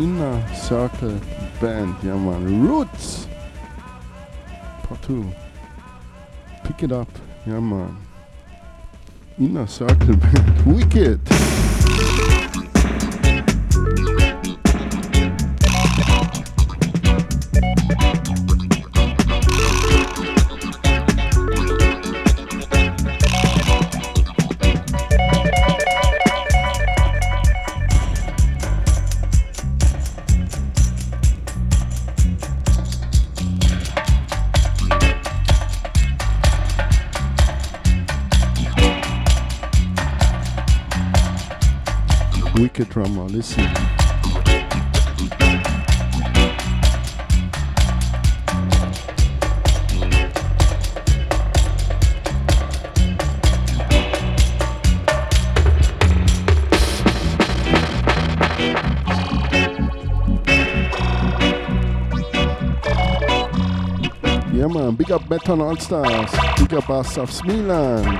Inner Circle Band. Man. Roots. Part 2. Pick it up. Man. Inner Circle Band. Wicked. Listen. Yeah man, big up Metal All Stars, big up us of Smilan,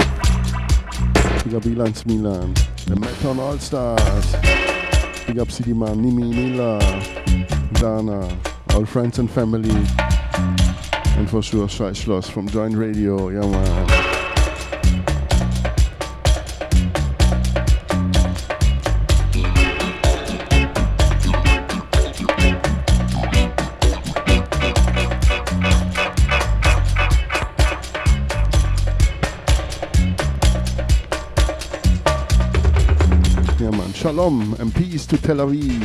big up Ilan Smilan, the Meton All Stars, big up City Man, Nimi Mila, Dana, all friends and family, and for sure Schweiz Schloss from Joint Radio, yeah man. Shalom and peace to Tel Aviv.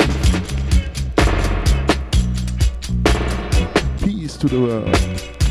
Peace to the world.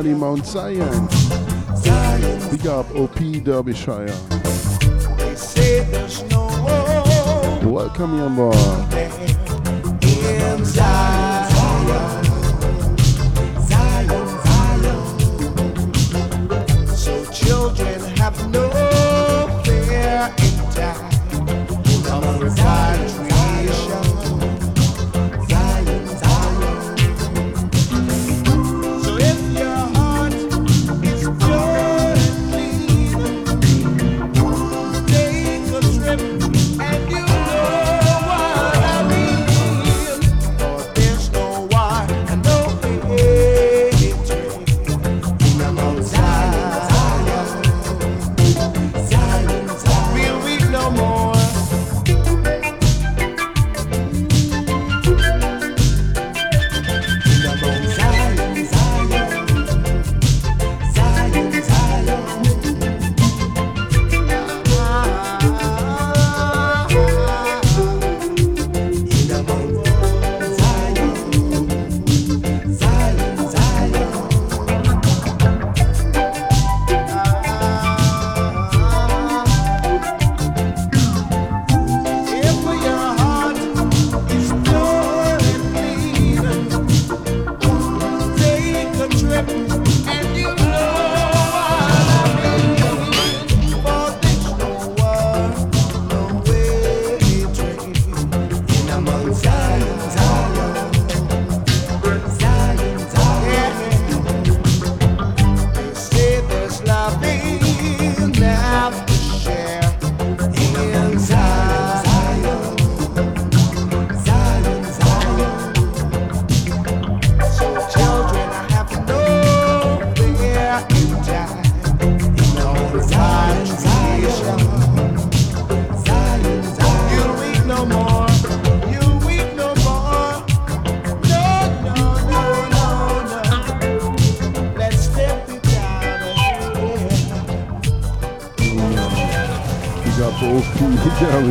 Valley, Mount Zion. Big up OP Derbyshire. Welcome, young boy.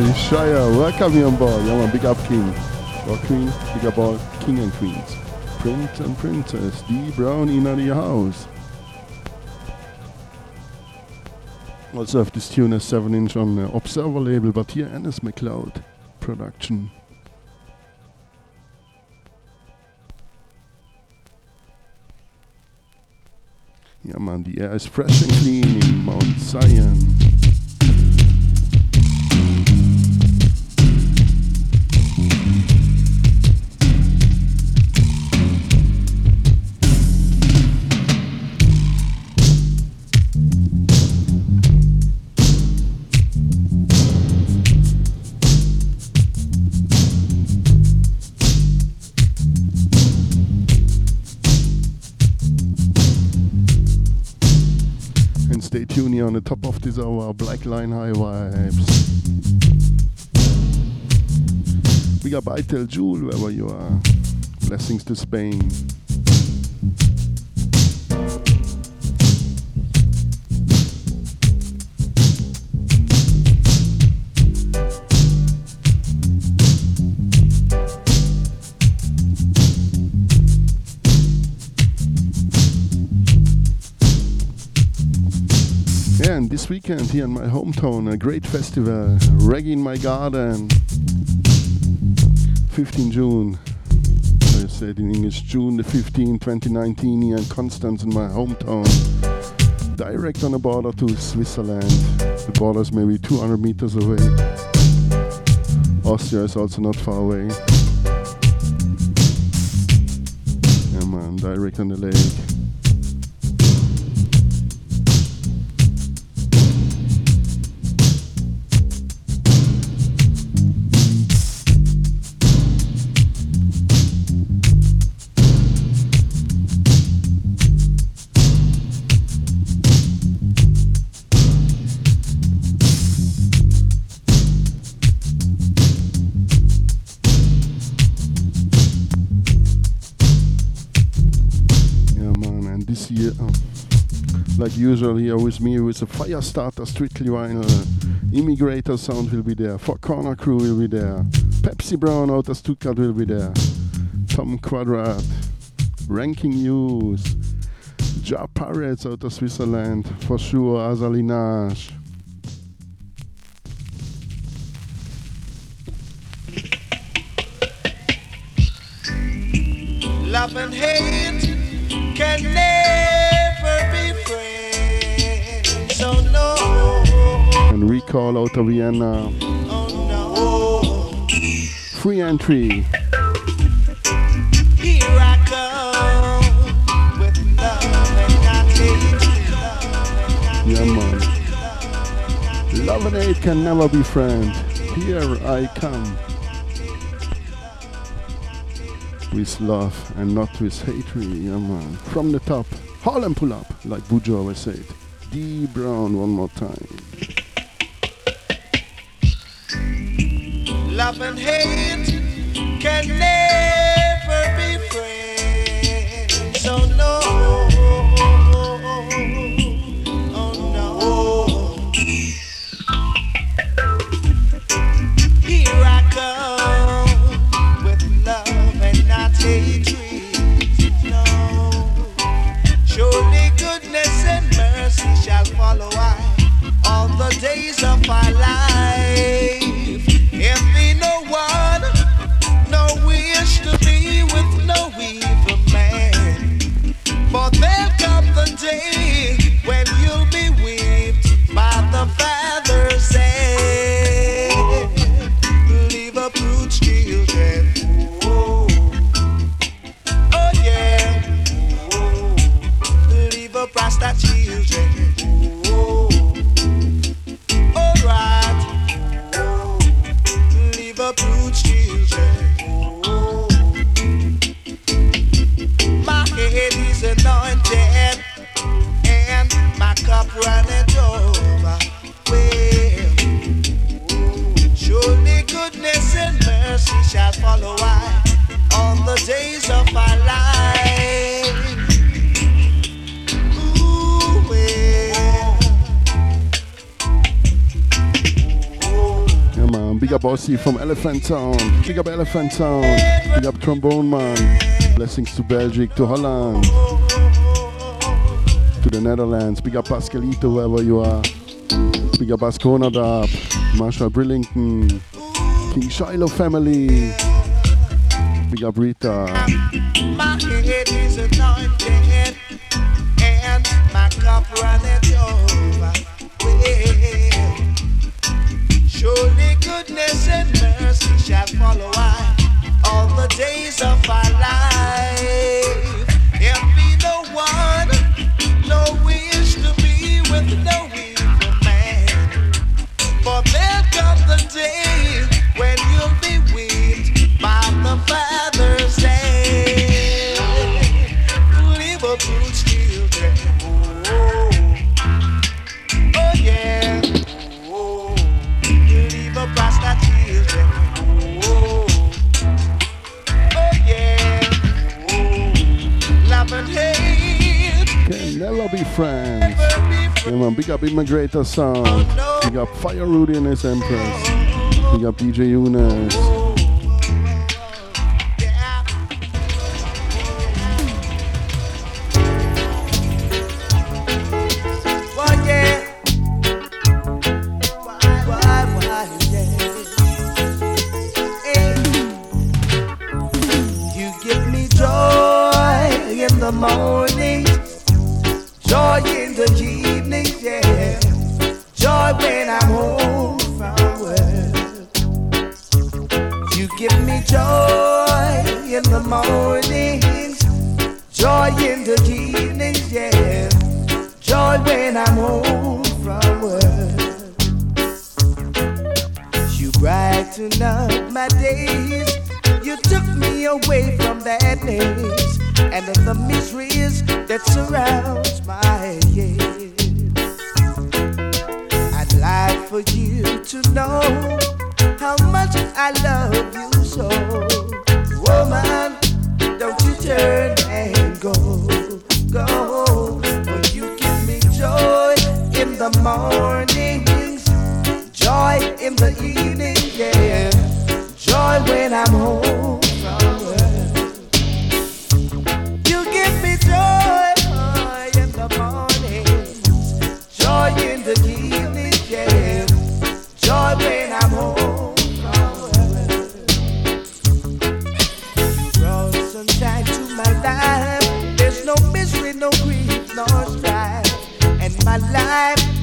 OP Derbyshire. Welcome, young boy. Yeah, man, big up King. Or Queen, big up all King and Queens. Prince and Princess, D Brown in the house. Also have this tune a 7 inch on the Observer label, but here Enos McLeod production. Yeah man, the air is fresh and clean in Mount Zion. Tuned here on the top of this uh, hour, Black Line High Vibes. We got Baitel Jewel wherever you are. Blessings to Spain. Weekend here in my hometown, a great festival, Reggae in My Garden. 15 June. I said in English, June the 15th, 2019, here in Constance in my hometown. Direct on the border to Switzerland. The border is maybe 200 meters away. Austria is also not far away. Yeah, man, direct on the lake. Like usual here with me, with a Firestarter Strictly Vinyl, Immigrator Sound will be there, Four Corner Crew will be there, Pepsi Brown out of Stuttgart will be there, Tom Quadrat, Ranking News, Ja Pirates out of Switzerland, for sure, Aza Lineage. Love and hate can never And recall out of Vienna, free entry. Here I come with love and hate. Love and not Yeah, man. Love and not Love and hate can never be friends. Here I come. With love and not with hatred, yeah man. From the top, Harlem pull up, like Bujo always said. D Brown one more time. Love and hate can never be friends. So no, follow I all the days of our life. Big up Aussie from Elephant Town. Big up Elephant Town. Big up Trombone Man. Blessings to Belgium, to Holland, to the Netherlands. Big up Pascalito wherever you are. Big up Ascona Marshall Brillington, King Shiloh family. Big up Rita. Follow I. All the days of our friends. Yeah man, big up Immigrator Sound. Big up Fire Rudy and his Empress. Big up DJ the morning, joy in the evening, yeah. Joy when I'm home from work. You give me joy in the mornings, joy in the evenings, yeah. Joy when I'm home from work. You brighten up my days. You took me away from that days and the miseries that surrounds my head. I'd like for you to know how much I love you so. Woman, don't you turn and go, go. For you give me joy in the mornings, joy in the evening, yeah. Joy when I'm home my life.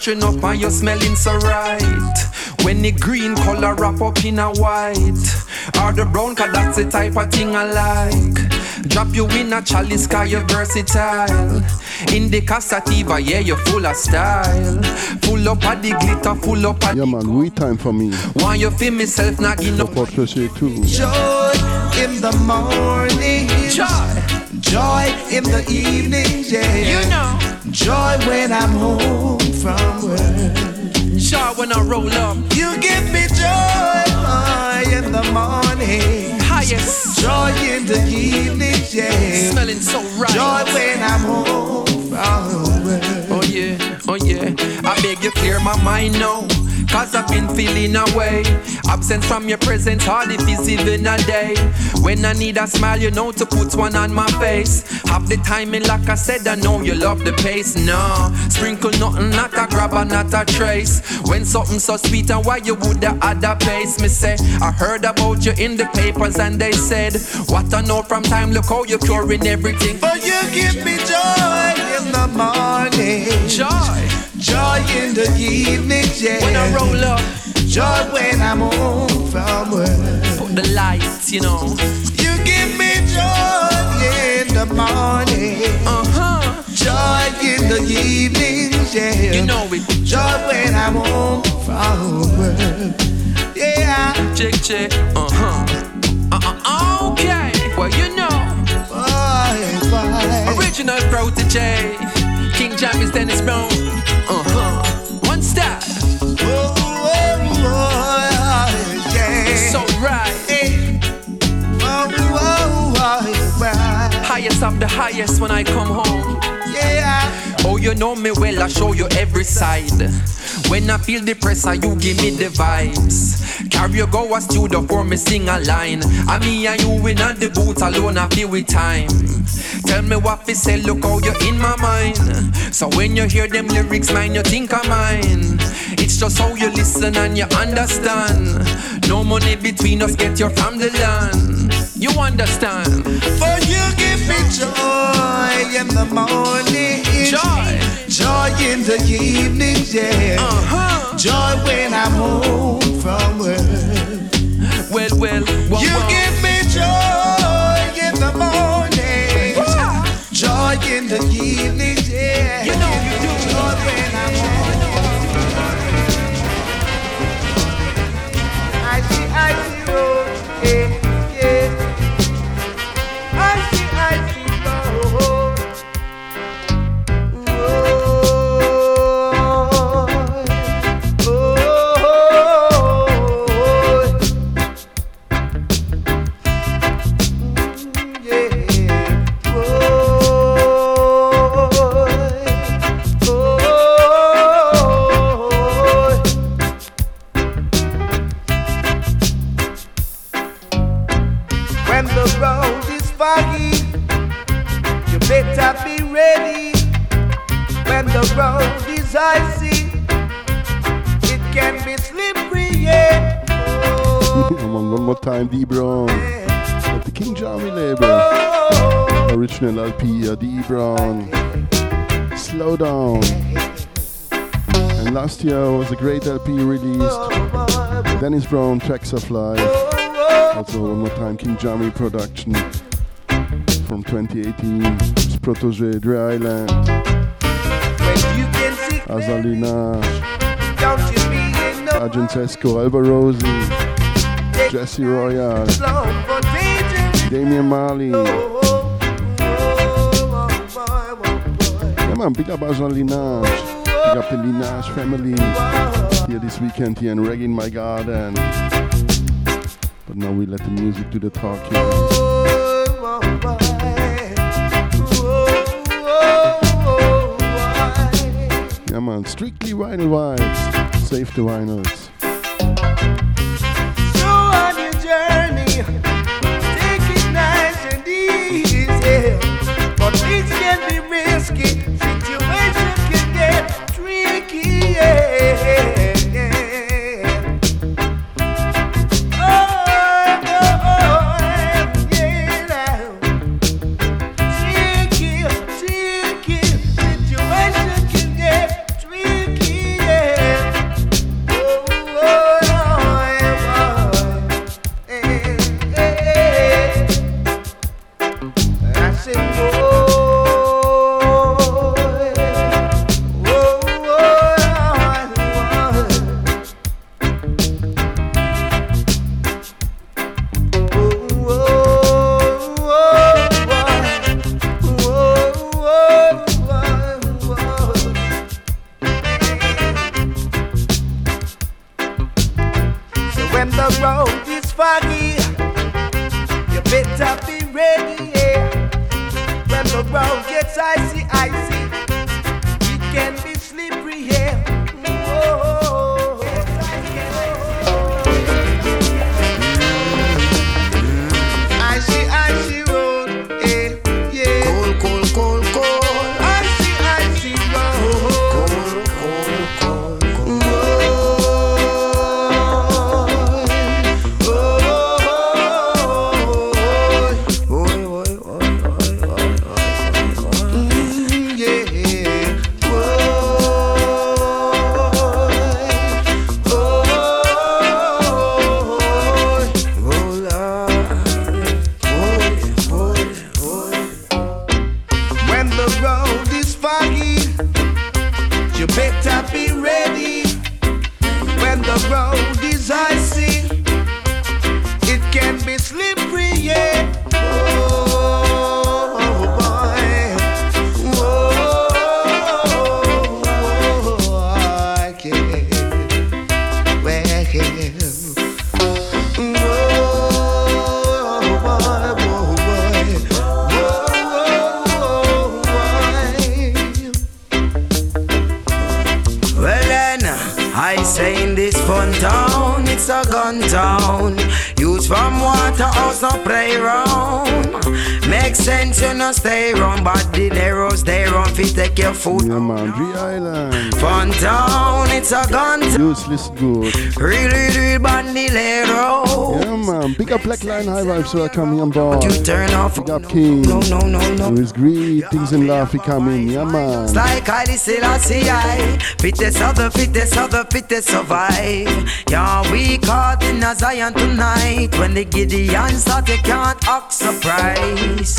Freshen up and you're smelling so right. When the green color wrap up in a white. Or the brown, cause that's the type of thing I like. Drop you in a chalice, cause you're versatile. In the Casativa, yeah, you're full of style. Full up of the glitter, full up of Yeah, man, we time for me. Want you feel myself knocking up Support Crochet too. Joy in the morning, joy. joy in the evening, yeah. You know, Joy when I'm home joy when I roll up. You give me joy high in the morning, Highest, joy in the evening, yeah. smelling so right. Joy when I'm home. Oh yeah, oh yeah. I beg you clear my mind now. Cause I've been feeling away. Absent from your presence, hard if it's even a day. When I need a smile, you know to put one on my face. Have the timing, like I said, I know you love the pace. No, sprinkle nothing, not a grabber, not a trace. When something so sweet, and why you would add a pace? Me say, I heard about you in the papers, and they said, What I know from time, look how you're curing everything. But you give me joy in the morning, Joy, joy in the evening, yeah. when I roll up, Joy when I'm home from work. put the lights, you know. You give me joy in the morning, Uh huh. joy in the evening, yeah. You know it. Joy when I'm home from work. Yeah, Check, check. Uh huh. Uh uh. Okay. Well, you know. boy, boy. Original protege. King Jammy's Dennis Brown. Right. Highest of the highest when I come home. Oh, you know me well, I show you every side. When I feel depressed, ah, you give me the vibes. Carry you go a studio for me sing a line. I me and you in at the booth alone, I feel with time. Tell me what fi say, look how you're in my mind. So when you hear them lyrics, man, you think of mine. It's just how you listen and you understand. No money between us, get you from the land. You understand? For you give me joy in the morning, Joy. joy in the evening, yeah. Uh huh. Joy when I'm home from work. Well, well, well, You well. give me joy in the morning, joy in the evening, yeah. You know you do. Joy when I'm home. I see, I see road, Brown. Slow down. And last year was a great LP released. Dennis Brown, Tracks of Life. Also one more time, King Jammy production from 2018. It's Protoje, Dre Island, Azalina, Agent Sasco, Alba Rosie, Jesse Royal, Damian Marley. Yeah man, big up Agent Linage. Big up the Linage family here this weekend here in Reggae in my garden. But now we let the music do the talking. Yeah man, strictly vinyl vibes. Save the vinyls. So listen good. Really, real bandolero. Yeah man, big up Black Line High Vibes welcome here on board. You turn off. Big up King. No, no, no, no. With great things in life, he come in. Yeah man. It's like Haile Selassie I Fittest of the fittest of the fittest survive Yeah, we caught in a Zion tonight When they give the Gideons thought they can't act surprise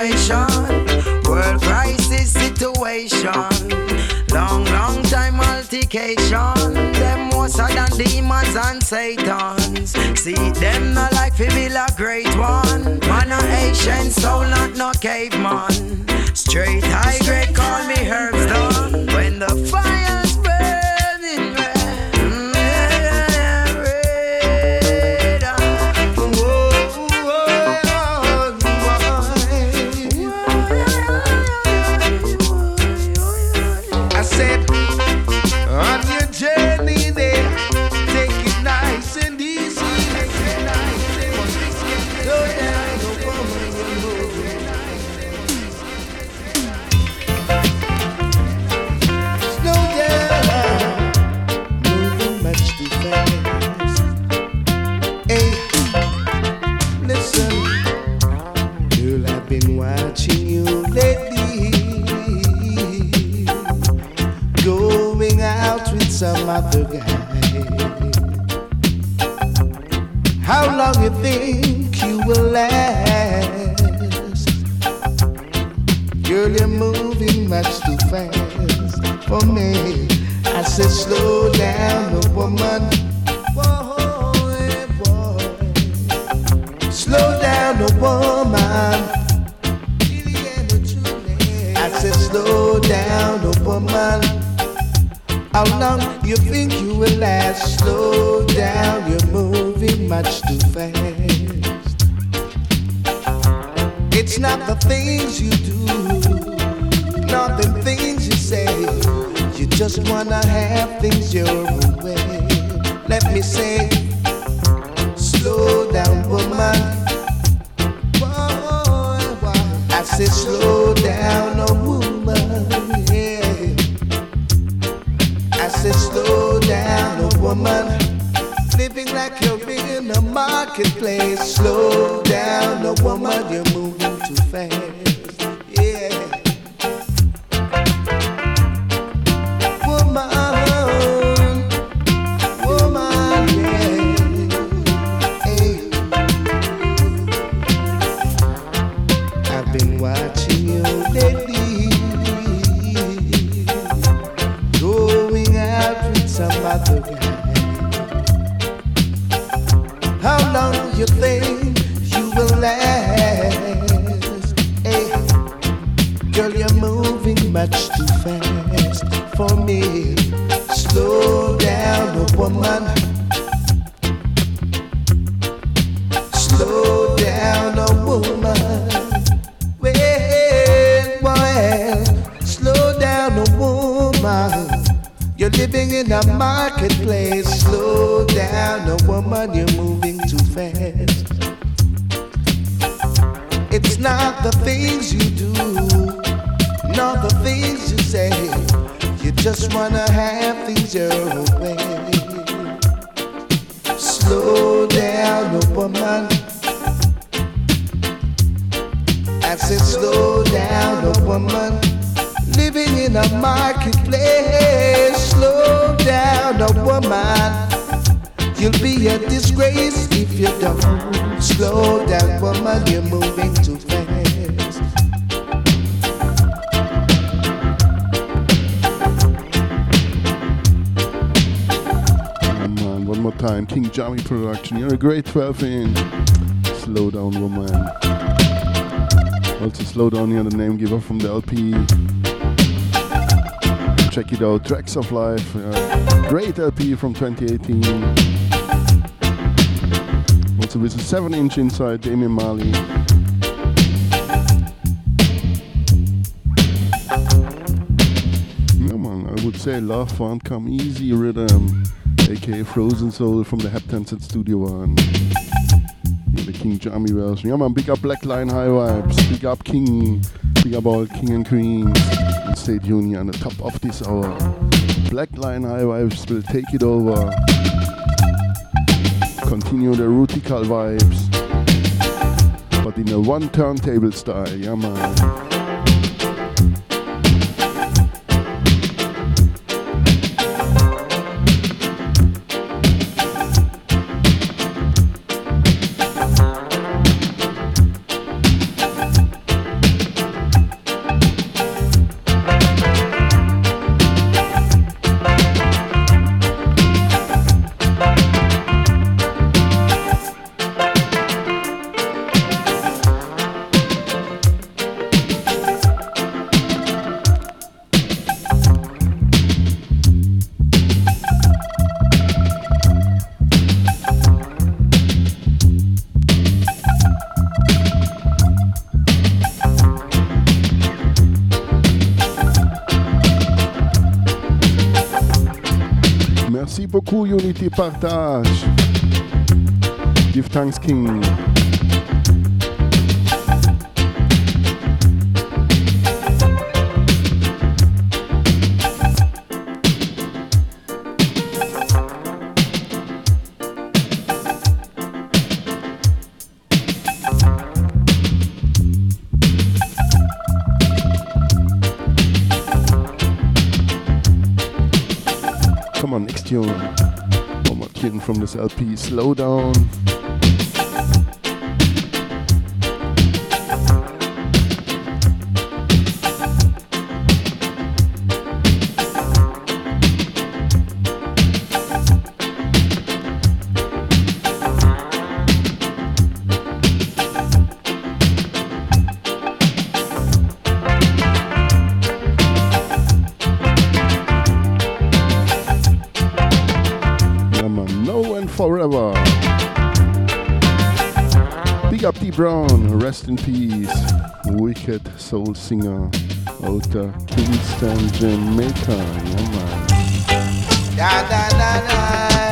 frustration 12 inch. Slow down, woman. Also, slow down here, the name giver from the LP. Check it out, Tracks of Life. Uh, great LP from 2018. Also, with a 7 inch inside, Damian Marley. Yeah, man, I would say love won't come easy rhythm aka Frozen Soul from the Haptenset Studio One. Here the King Jammy version. Yeah man, big up Black Line High Vibes, big up King, big up all King and Queens. And stay tuned on the top of this hour. Black Line High Vibes will take it over. Continue the rutical vibes, but in a one turntable style. Yeah man. Beaucoup, Unity, partage. Give thanks, King. From this LP, Slow Wicked soul singer out of Kingston, Jamaica. Yeah, man. Da, da, da,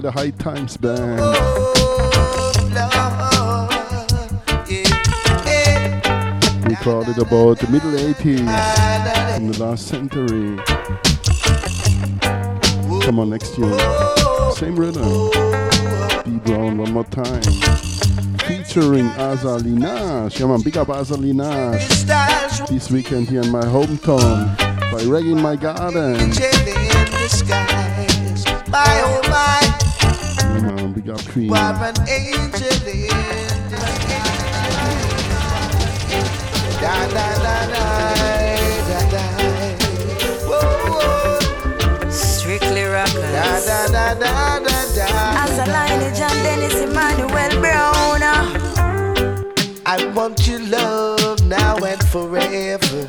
the High Times Band. Recorded about the middle 80s in the last century. Come on, next tune. Same rhythm. D Brown one more time. Featuring Aza Lineage. Yeah man, big up Aza Lineage. This weekend here in my hometown by Reggae in My Garden. Oh my got cream. What an angel in da da da da da da. Strictly rockers. Da da da da da da. Aza Lineage and Dennis Emmanuel Brown. Uh. I want your love now and forever.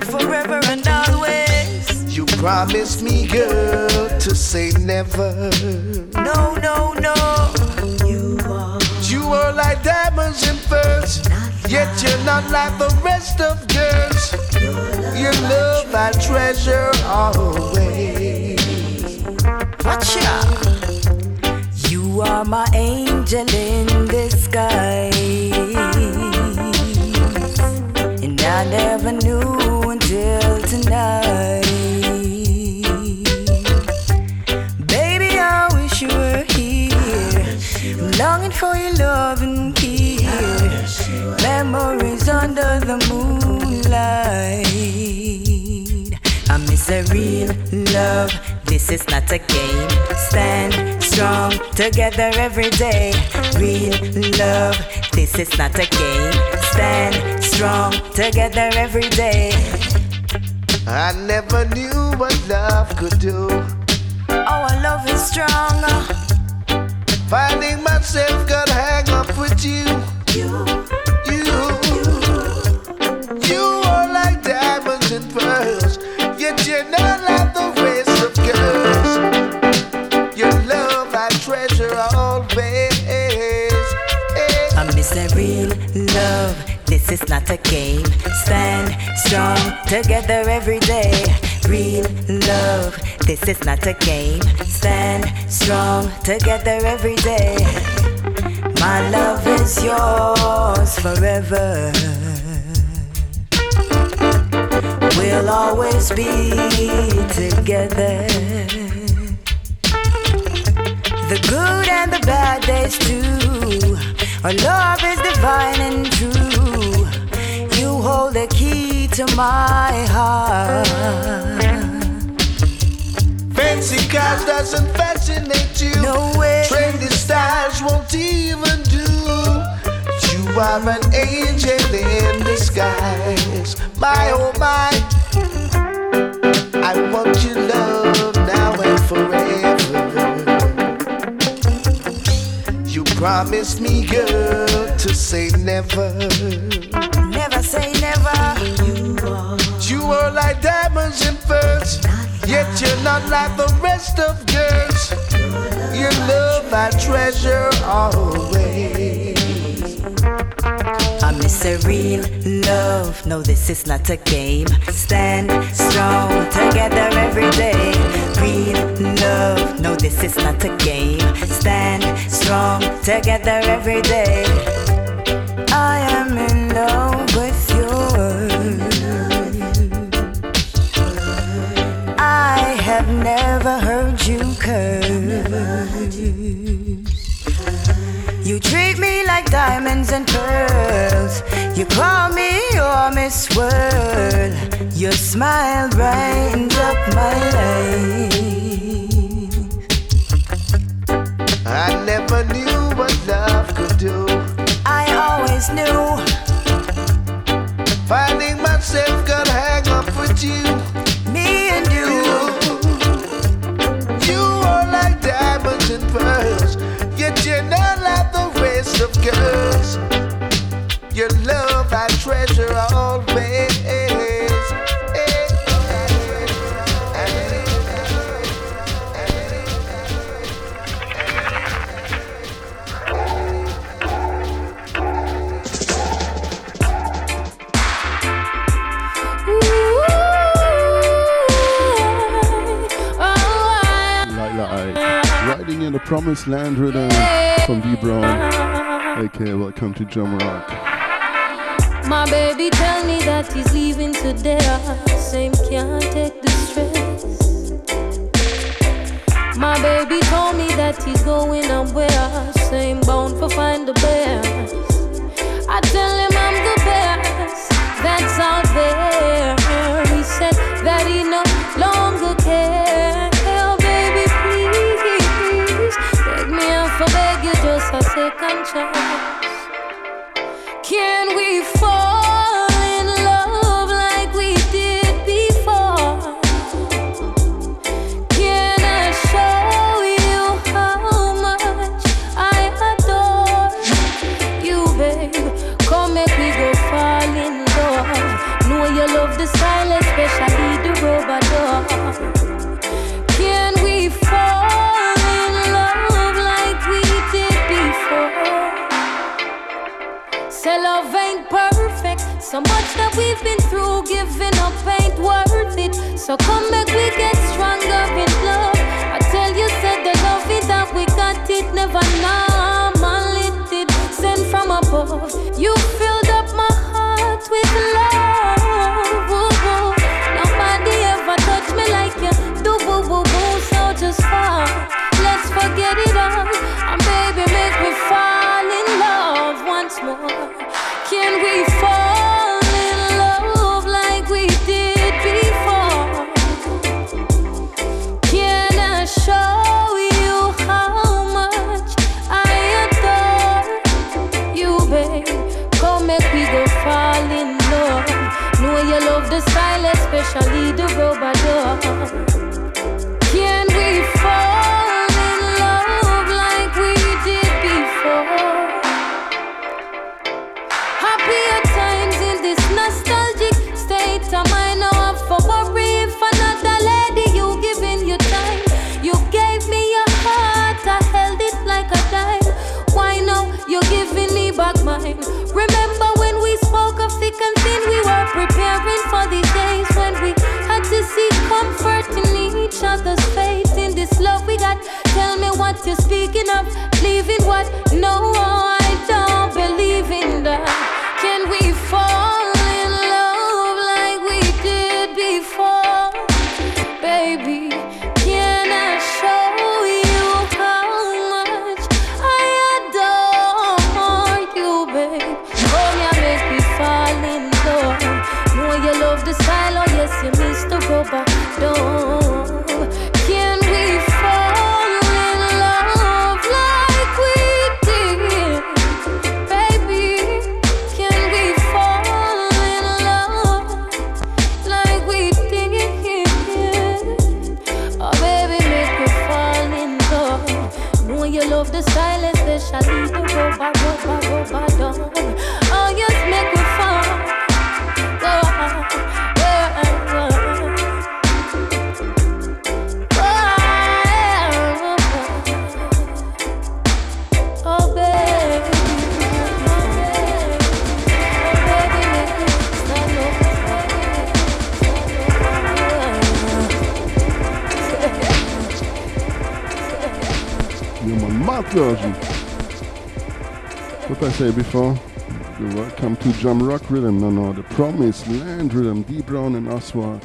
Forever and always. You promised me, girl, to say never. No, no, no. Yet you're not like the rest of girls. Your love I treasure always. Watch out. You are my angel in disguise. And I never knew love. This is not a game. Stand strong together every day. Real love, this is not a game. Stand strong together every day. I never knew what love could do. Oh, our love is strong. Finding myself got hang up with You, you love. This is not a game. Stand strong together every day. Real love. This is not a game. Stand strong together every day. My love is yours forever. We'll always be together. The good and the bad days too. Our love is divine and true. You hold the key to my heart. Fancy cars doesn't fascinate you. No way. Trendy styles won't even do. You are an angel in disguise. My oh my. I want your love You promised me, girl, to say never. Never say never. You are like diamonds and pearls, yet you're not like the rest of girls. Your love I treasure always. I miss a real love. No, this is not a game. Stand strong together every day. Real love. No, this is not a game. Stand strong together every day. I am in love with you. I have never heard you curse. You treat me like diamonds and pearls. You call me your Miss World. Your smile brightens up my life. I never knew what love could do. I always knew Finding myself got hang up with you. me and you. You are like diamonds and pearls, yet you're not like the rest of girls. Your love I treasure always. Promised land rhythm uh, from D Brown. Okay, welcome to Drum Rock. My baby tell me that he's leaving today. Same can't take the stress. My baby told me that he's going somewhere. Same bound for find the best. I tell him I'm the best that's out there. He said that he no longer cares. Can we fall So much that we've been through, giving up ain't worth it. So come back, we get stronger in love. I tell you, said the love it that we got it never normal. say before? You're welcome to Jam Rock Rhythm. No, no, the promised Land Rhythm. D Brown and Oswald.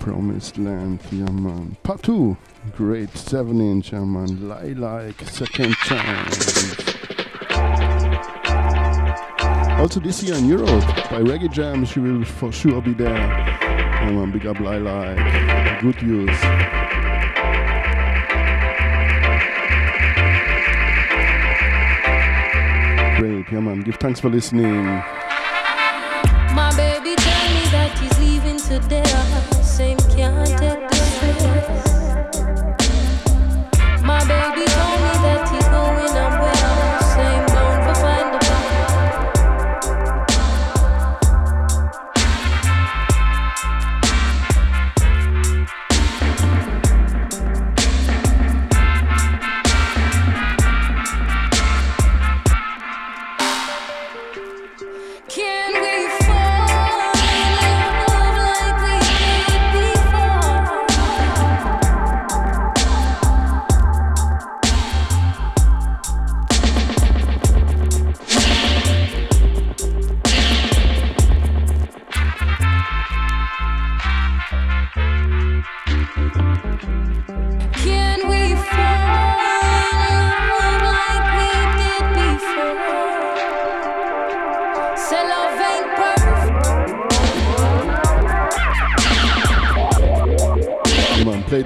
Promised Land, yeah man. Part 2, great 7 inch, yeah man. Lie second time. Also this year in Europe, by Reggae Jam, she will for sure be there. Yeah man, big up Lie. Good use. grape. Yeah, man. Give thanks for listening. My baby told me that he's leaving today.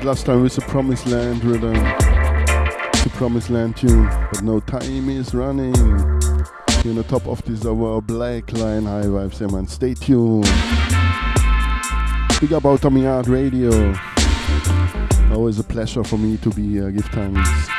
Last time was a Promised Land rhythm. The Promised Land tune. But no time is running. In the top of this uh, hour, Black line High Vibes, man. Stay tuned. Big up Tommy Art Radio. Always a pleasure for me to be here. Give thanks.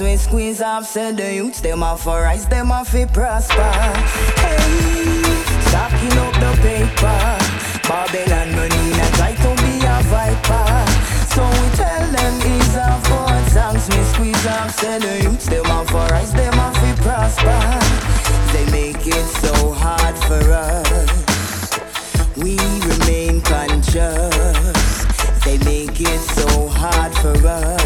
We squeeze off. Say the youths them off for rise, them off fi prosper. Hey, stocking up the paper. Babylon running and try to be a viper. So we tell them ease off God songs we squeeze off. Say the youths them off for rise, them off fi prosper. They make it so hard for us. We remain conscious. They make it so hard for us.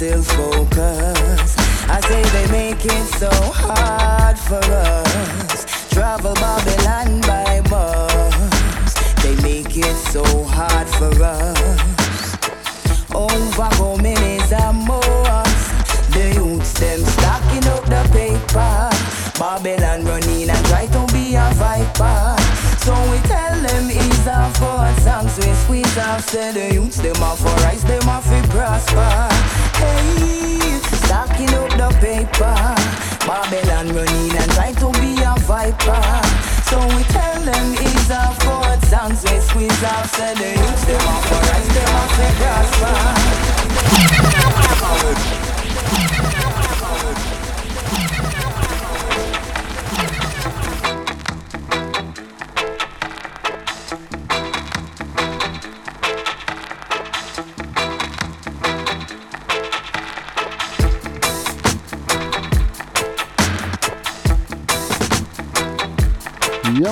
Still focused. I say they make it so hard for us. Travel Babylon by bus. They make it so hard for us. Overcoming is a must. The youths them stacking up the paper. Babylon running and try to be a viper. Off. Say the youths them off for rise, them off fi prosper. Hey, stacking up the paper. Babylon running and try to be a viper. So we tell them ease off for songs we squeeze off. Say the youths them for them fi prosper.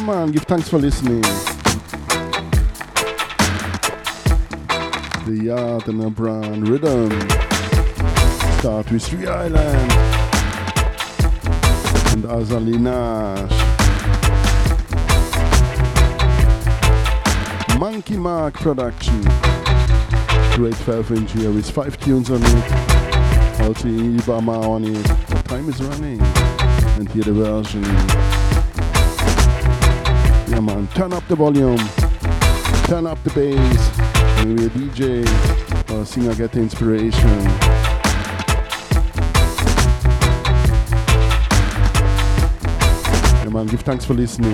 Man, give thanks for listening. The Yaad N Abraad Rhythm. Start with Three Island and Aza Lineage. Monkey Mark production. Great 12 inch here with five tunes on it. Also Ibama on it. The time is running. And here the version. Yeah man, turn up the volume, turn up the bass. Maybe a DJ or a singer get the inspiration. Man, give thanks for listening.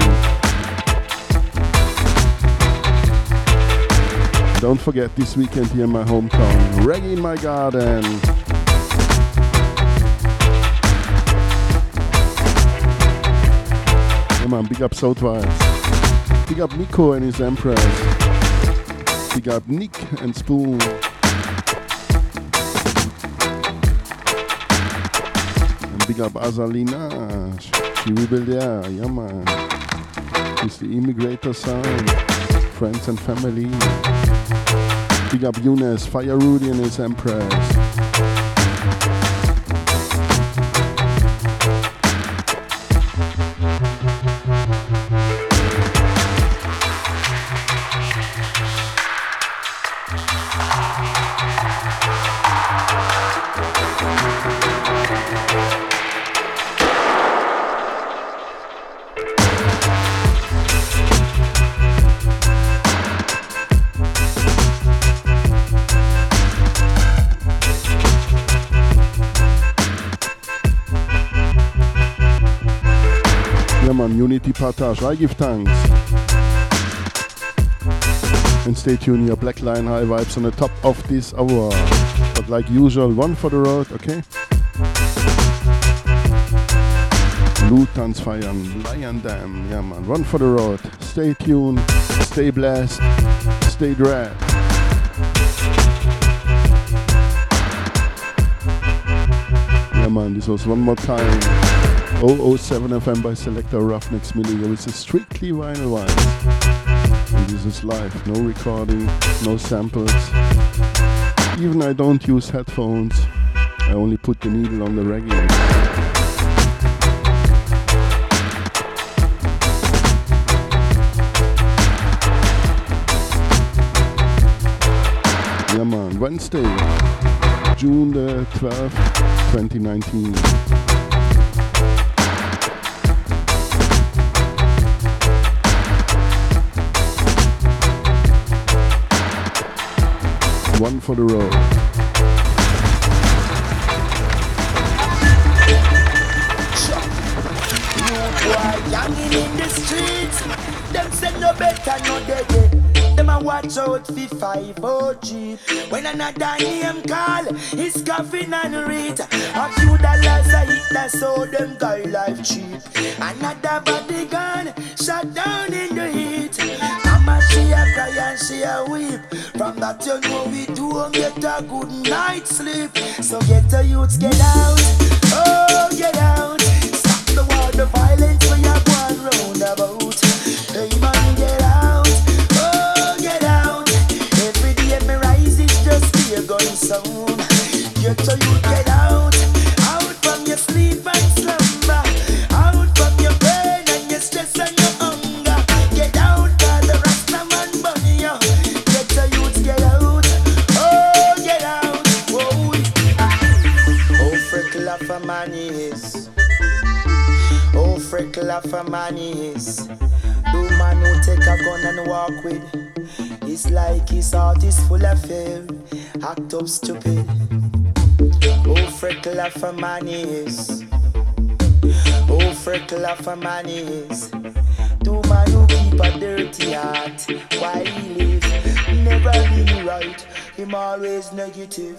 Don't forget this weekend here in my hometown, Reggae in my garden. Yeah man, big up Southwise. Big up Nico and his Empress. Big up Nick and Spoon. And big up Aza Lineage. She will be there, yeah man. She's the immigrator sound. Friends and family. Big up Eunice, Fire Rudy and his Empress. Unity I give thanks. And stay tuned here, Black Line High Vibes on the top of this hour. But like usual, one for the road, okay? Lutans feiern, Lion Dam, yeah man, one for the road. Stay tuned, stay blessed, stay dread. Yeah man, this was one more time. 007 FM by Selector Ruffneck Smille with a strictly vinyl wise. And this is live, no recording, no samples. Even I don't use headphones. I only put the needle on the man, Wednesday, June the 12th, 2019. One for the road. hanging in the streets. Them no better, no dead. Them a watch out for five OG. When another name call, he's coughing and read. A few dollars I hit, that's how them guy life cheap. Another body gone, shot down in weep. From that you know we don't um, get a good night's sleep. So get the youths, get out, oh get out. Stop the war, the violence we are going round about. Hey man, get out, oh get out. Every day me rise, it's just be a gun sound. Get the youths. if a man is. Do man who take a gun and walk with. It's like his heart is full of fear. Act up stupid. Who freckle of a man is. Who freckle of a man is. Do man who keep a dirty heart. Why he live? Never really right. Him always negative.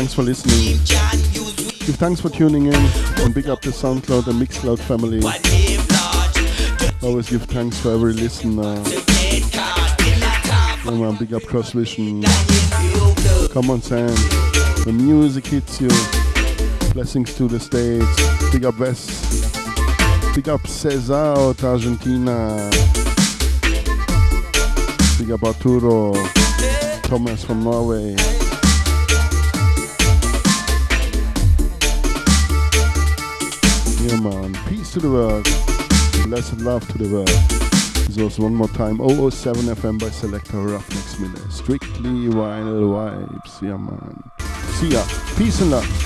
Thanks for listening. Give thanks for tuning in and big up the SoundCloud and Mixcloud family. Always give thanks for every listener. Come on, big up CrossVision. Come on, Sam. The music hits you. Blessings to the States. Big up West. Big up Cesar out Argentina. Big up Arturo. Thomas from Norway. Yeah, man. Peace to the world. Blessed love to the world. This was one more time 007 FM by Selector Ruffneck Smille. Strictly vinyl vibes. Yeah, man. See ya. Peace and love.